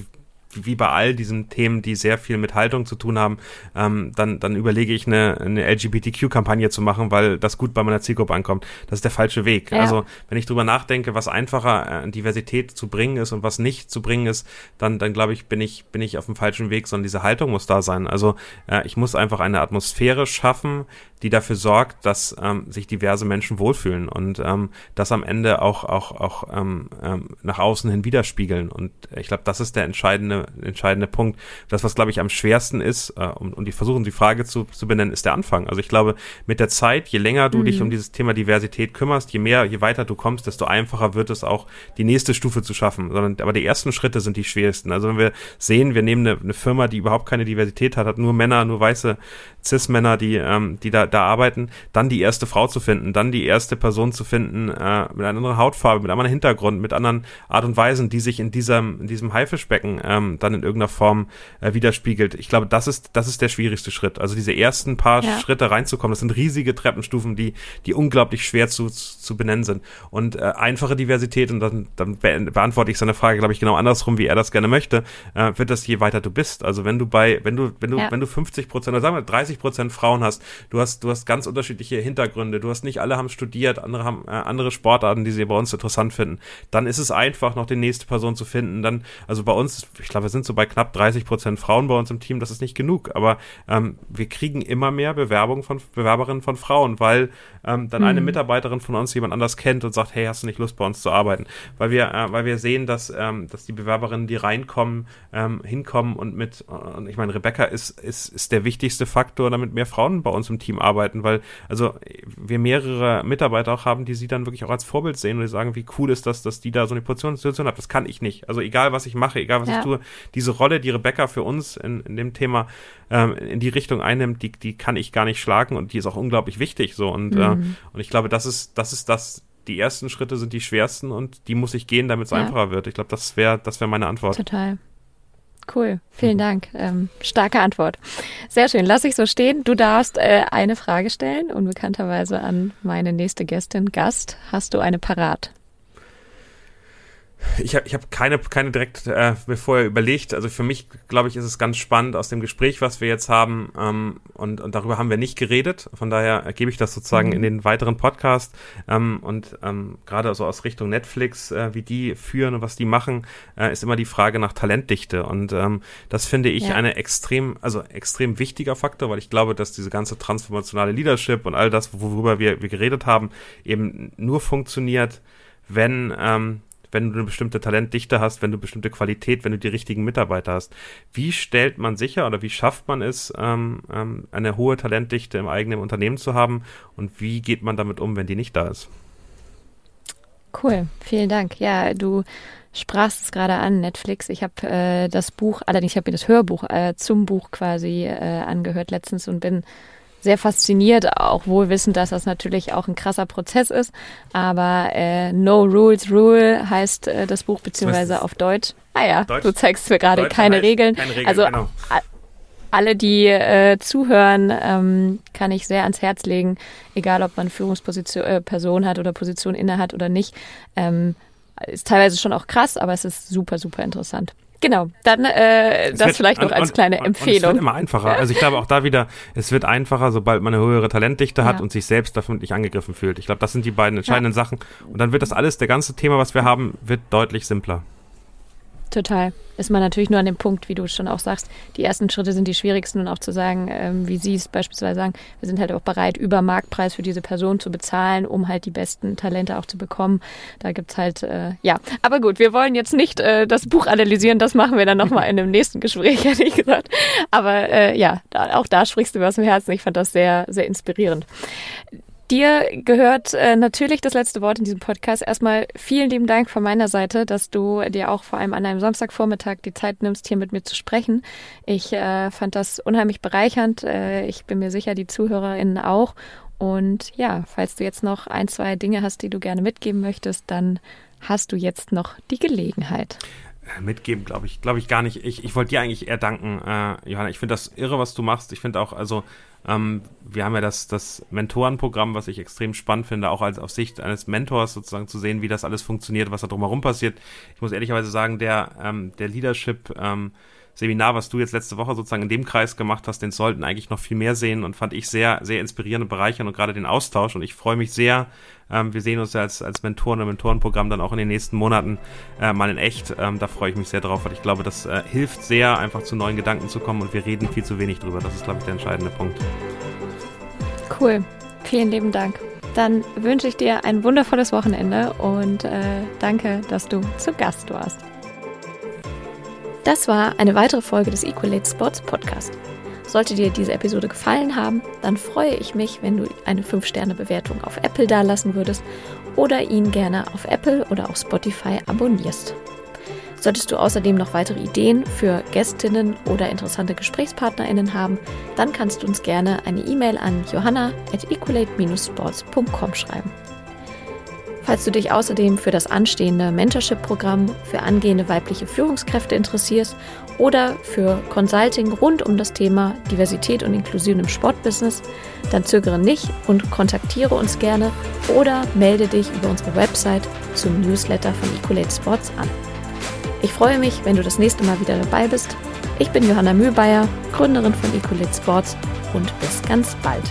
wie bei all diesen Themen, die sehr viel mit Haltung zu tun haben, ähm, dann, dann überlege ich eine, eine LGBTQ-Kampagne zu machen, weil das gut bei meiner Zielgruppe ankommt. Das ist der falsche Weg. Ja. Also wenn ich drüber nachdenke, was einfacher äh, Diversität zu bringen ist und was nicht zu bringen ist, dann, dann glaube ich, bin ich, bin ich auf dem falschen Weg, sondern diese Haltung muss da sein. Also äh, ich muss einfach eine Atmosphäre schaffen, die dafür sorgt, dass ähm, sich diverse Menschen wohlfühlen und ähm, das am Ende auch, auch, auch ähm, ähm, nach außen hin widerspiegeln. Und ich glaube, das ist der entscheidende, entscheidende Punkt. Das, was, glaube ich, am schwersten ist, äh, und, und die versuchen, die Frage zu, zu benennen, ist der Anfang. Also ich glaube, mit der Zeit, je länger du mhm. dich um dieses Thema Diversität kümmerst, je mehr, je weiter du kommst, desto einfacher wird es auch, die nächste Stufe zu schaffen. Sondern, aber die ersten Schritte sind die schwersten. Also wenn wir sehen, wir nehmen eine, eine Firma, die überhaupt keine Diversität hat, hat nur Männer, nur weiße Cis-Männer, die, ähm, die da, da arbeiten, dann die erste Frau zu finden, dann die erste Person zu finden äh, mit einer anderen Hautfarbe, mit einem anderen Hintergrund, mit anderen Art und Weisen, die sich in diesem, in diesem Haifischbecken ähm, dann in irgendeiner Form äh, widerspiegelt. Ich glaube, das ist, das ist der schwierigste Schritt. Also diese ersten paar ja. Schritte reinzukommen, das sind riesige Treppenstufen, die, die unglaublich schwer zu, zu benennen sind. Und äh, einfache Diversität, und dann, dann beantworte ich seine Frage, glaube ich, genau andersrum, wie er das gerne möchte, äh, wird das je weiter du bist. Also wenn du bei, wenn du, wenn du, ja. wenn du 50 Prozent oder sagen wir 30 Prozent Frauen hast, du hast, du hast ganz unterschiedliche Hintergründe, du hast nicht alle haben studiert, andere haben äh, andere Sportarten, die sie bei uns interessant finden, dann ist es einfach, noch die nächste Person zu finden. Dann, also bei uns, ich glaube, wir sind so bei knapp 30 Prozent Frauen bei uns im Team, das ist nicht genug, aber ähm, wir kriegen immer mehr Bewerbungen von Bewerberinnen von Frauen, weil ähm, dann mhm. eine Mitarbeiterin von uns jemand anders kennt und sagt, hey, hast du nicht Lust bei uns zu arbeiten? Weil wir, äh, weil wir sehen, dass, ähm, dass die Bewerberinnen, die reinkommen, ähm, hinkommen und mit, und ich meine, Rebecca ist, ist, ist der wichtigste Faktor, damit mehr Frauen bei uns im Team arbeiten, weil also wir mehrere Mitarbeiter auch haben, die sie dann wirklich auch als Vorbild sehen und die sagen, wie cool ist das, dass die da so eine Position, Situation hat. Das kann ich nicht. Also egal, was ich mache, egal, was ja. ich tue, diese Rolle, die Rebecca für uns in, in dem Thema ähm, in die Richtung einnimmt, die, die kann ich gar nicht schlagen und die ist auch unglaublich wichtig so und, äh, mhm. äh, und ich glaube, das ist, das ist das, die ersten Schritte sind die schwersten und die muss ich gehen, damit es ja. einfacher wird. Ich glaube, das wäre das wäre meine Antwort. Total. Cool, vielen mhm. Dank. Ähm, starke Antwort. Sehr schön, lass ich so stehen. Du darfst äh, eine Frage stellen, unbekannterweise an meine nächste Gästin, Gast. Hast du eine parat? Ich habe ich hab keine, keine direkt äh, mir vorher überlegt. Also für mich, glaube ich, ist es ganz spannend aus dem Gespräch, was wir jetzt haben. Ähm, und, und darüber haben wir nicht geredet. Von daher gebe ich das sozusagen mhm. in den weiteren Podcast. Ähm, und ähm, gerade so aus Richtung Netflix, äh, wie die führen und was die machen, äh, ist immer die Frage nach Talentdichte. Und ähm, das finde ich ja. eine extrem, also extrem wichtiger Faktor, weil ich glaube, dass diese ganze transformationale Leadership und all das, worüber wir, wir geredet haben, eben nur funktioniert, wenn ähm, wenn du eine bestimmte Talentdichte hast, wenn du bestimmte Qualität, wenn du die richtigen Mitarbeiter hast. Wie stellt man sicher oder wie schafft man es, ähm, ähm, eine hohe Talentdichte im eigenen Unternehmen zu haben und wie geht man damit um, wenn die nicht da ist? Cool, vielen Dank. Ja, du sprachst es gerade an, Netflix. Ich habe äh, das Buch, allerdings ich habe mir das Hörbuch äh, zum Buch quasi äh, angehört letztens und bin sehr fasziniert, auch wohl wissend, dass das natürlich auch ein krasser Prozess ist. Aber äh, No Rules Rule heißt äh, das Buch, beziehungsweise auf Deutsch. Ah ja, Deutsch? du zeigst mir gerade keine Regeln. keine Regeln. Also genau. alle, die äh, zuhören, ähm, kann ich sehr ans Herz legen, egal ob man Führungsposition äh, Person hat oder Position inne hat oder nicht. Ähm, ist teilweise schon auch krass, aber es ist super, super interessant. Genau, dann äh, das wird, vielleicht noch und, als kleine und, Empfehlung. Und es wird immer einfacher. *laughs* Also ich glaube auch da wieder, es wird einfacher, sobald man eine höhere Talentdichte hat ja. und sich selbst davon nicht angegriffen fühlt. Ich glaube, das sind die beiden entscheidenden ja. Sachen. Und dann wird das alles, der ganze Thema, was wir haben, wird deutlich simpler. Total. Ist man natürlich nur an dem Punkt, wie du schon auch sagst, die ersten Schritte sind die schwierigsten und auch zu sagen, ähm, wie sie es beispielsweise sagen, wir sind halt auch bereit, über Marktpreis für diese Person zu bezahlen, um halt die besten Talente auch zu bekommen. Da gibt's halt, äh, ja. Aber gut, wir wollen jetzt nicht äh, das Buch analysieren, das machen wir dann nochmal in einem nächsten Gespräch, *laughs* hätte ich gesagt. Aber äh, ja, da, auch da sprichst du mir aus dem Herzen. Ich fand das sehr, sehr inspirierend. Dir gehört äh, natürlich das letzte Wort in diesem Podcast. Erstmal vielen lieben Dank von meiner Seite, dass du dir auch vor allem an einem Samstagvormittag die Zeit nimmst, hier mit mir zu sprechen. Ich äh, fand das unheimlich bereichernd. Äh, ich bin mir sicher, die ZuhörerInnen auch. Und ja, falls du jetzt noch ein, zwei Dinge hast, die du gerne mitgeben möchtest, dann hast du jetzt noch die Gelegenheit. mitgeben, glaube ich, glaube ich gar nicht. Ich, ich wollte dir eigentlich eher danken, äh, Johanna. Ich finde das irre, was du machst. Ich finde auch, also ähm, wir haben ja das, das Mentorenprogramm, was ich extrem spannend finde, auch als auf Sicht eines Mentors sozusagen zu sehen, wie das alles funktioniert, was da drumherum passiert. Ich muss ehrlicherweise sagen, der, ähm, der Leadership ähm, Seminar, was du jetzt letzte Woche sozusagen in dem Kreis gemacht hast, den sollten eigentlich noch viel mehr sehen und fand ich sehr, sehr inspirierend und bereichernd und gerade den Austausch. Und ich freue mich sehr. Ähm, wir sehen uns ja als, als Mentoren und Mentorenprogramm dann auch in den nächsten Monaten äh, mal in echt. Ähm, da freue ich mich sehr drauf, weil ich glaube, das äh, hilft sehr, einfach zu neuen Gedanken zu kommen und wir reden viel zu wenig drüber. Das ist, glaube ich, der entscheidende Punkt. Cool. Vielen lieben Dank. Dann wünsche ich dir ein wundervolles Wochenende und äh, danke, dass du zu Gast warst. Das war eine weitere Folge des Equalate Sports Podcast. Sollte dir diese Episode gefallen haben, dann freue ich mich, wenn du eine 5-Sterne-Bewertung auf Apple dalassen würdest oder ihn gerne auf Apple oder auf Spotify abonnierst. Solltest du außerdem noch weitere Ideen für Gästinnen oder interessante GesprächspartnerInnen haben, dann kannst du uns gerne eine E-Mail an johanna.equalate-sports.com schreiben. Falls du dich außerdem für das anstehende Mentorship-Programm für angehende weibliche Führungskräfte interessierst oder für Consulting rund um das Thema Diversität und Inklusion im Sportbusiness, dann zögere nicht und kontaktiere uns gerne oder melde dich über unsere Website zum Newsletter von Ecolate Sports an. Ich freue mich, wenn du das nächste Mal wieder dabei bist. Ich bin Johanna Mühlbayer, Gründerin von Ecolate Sports und bis ganz bald.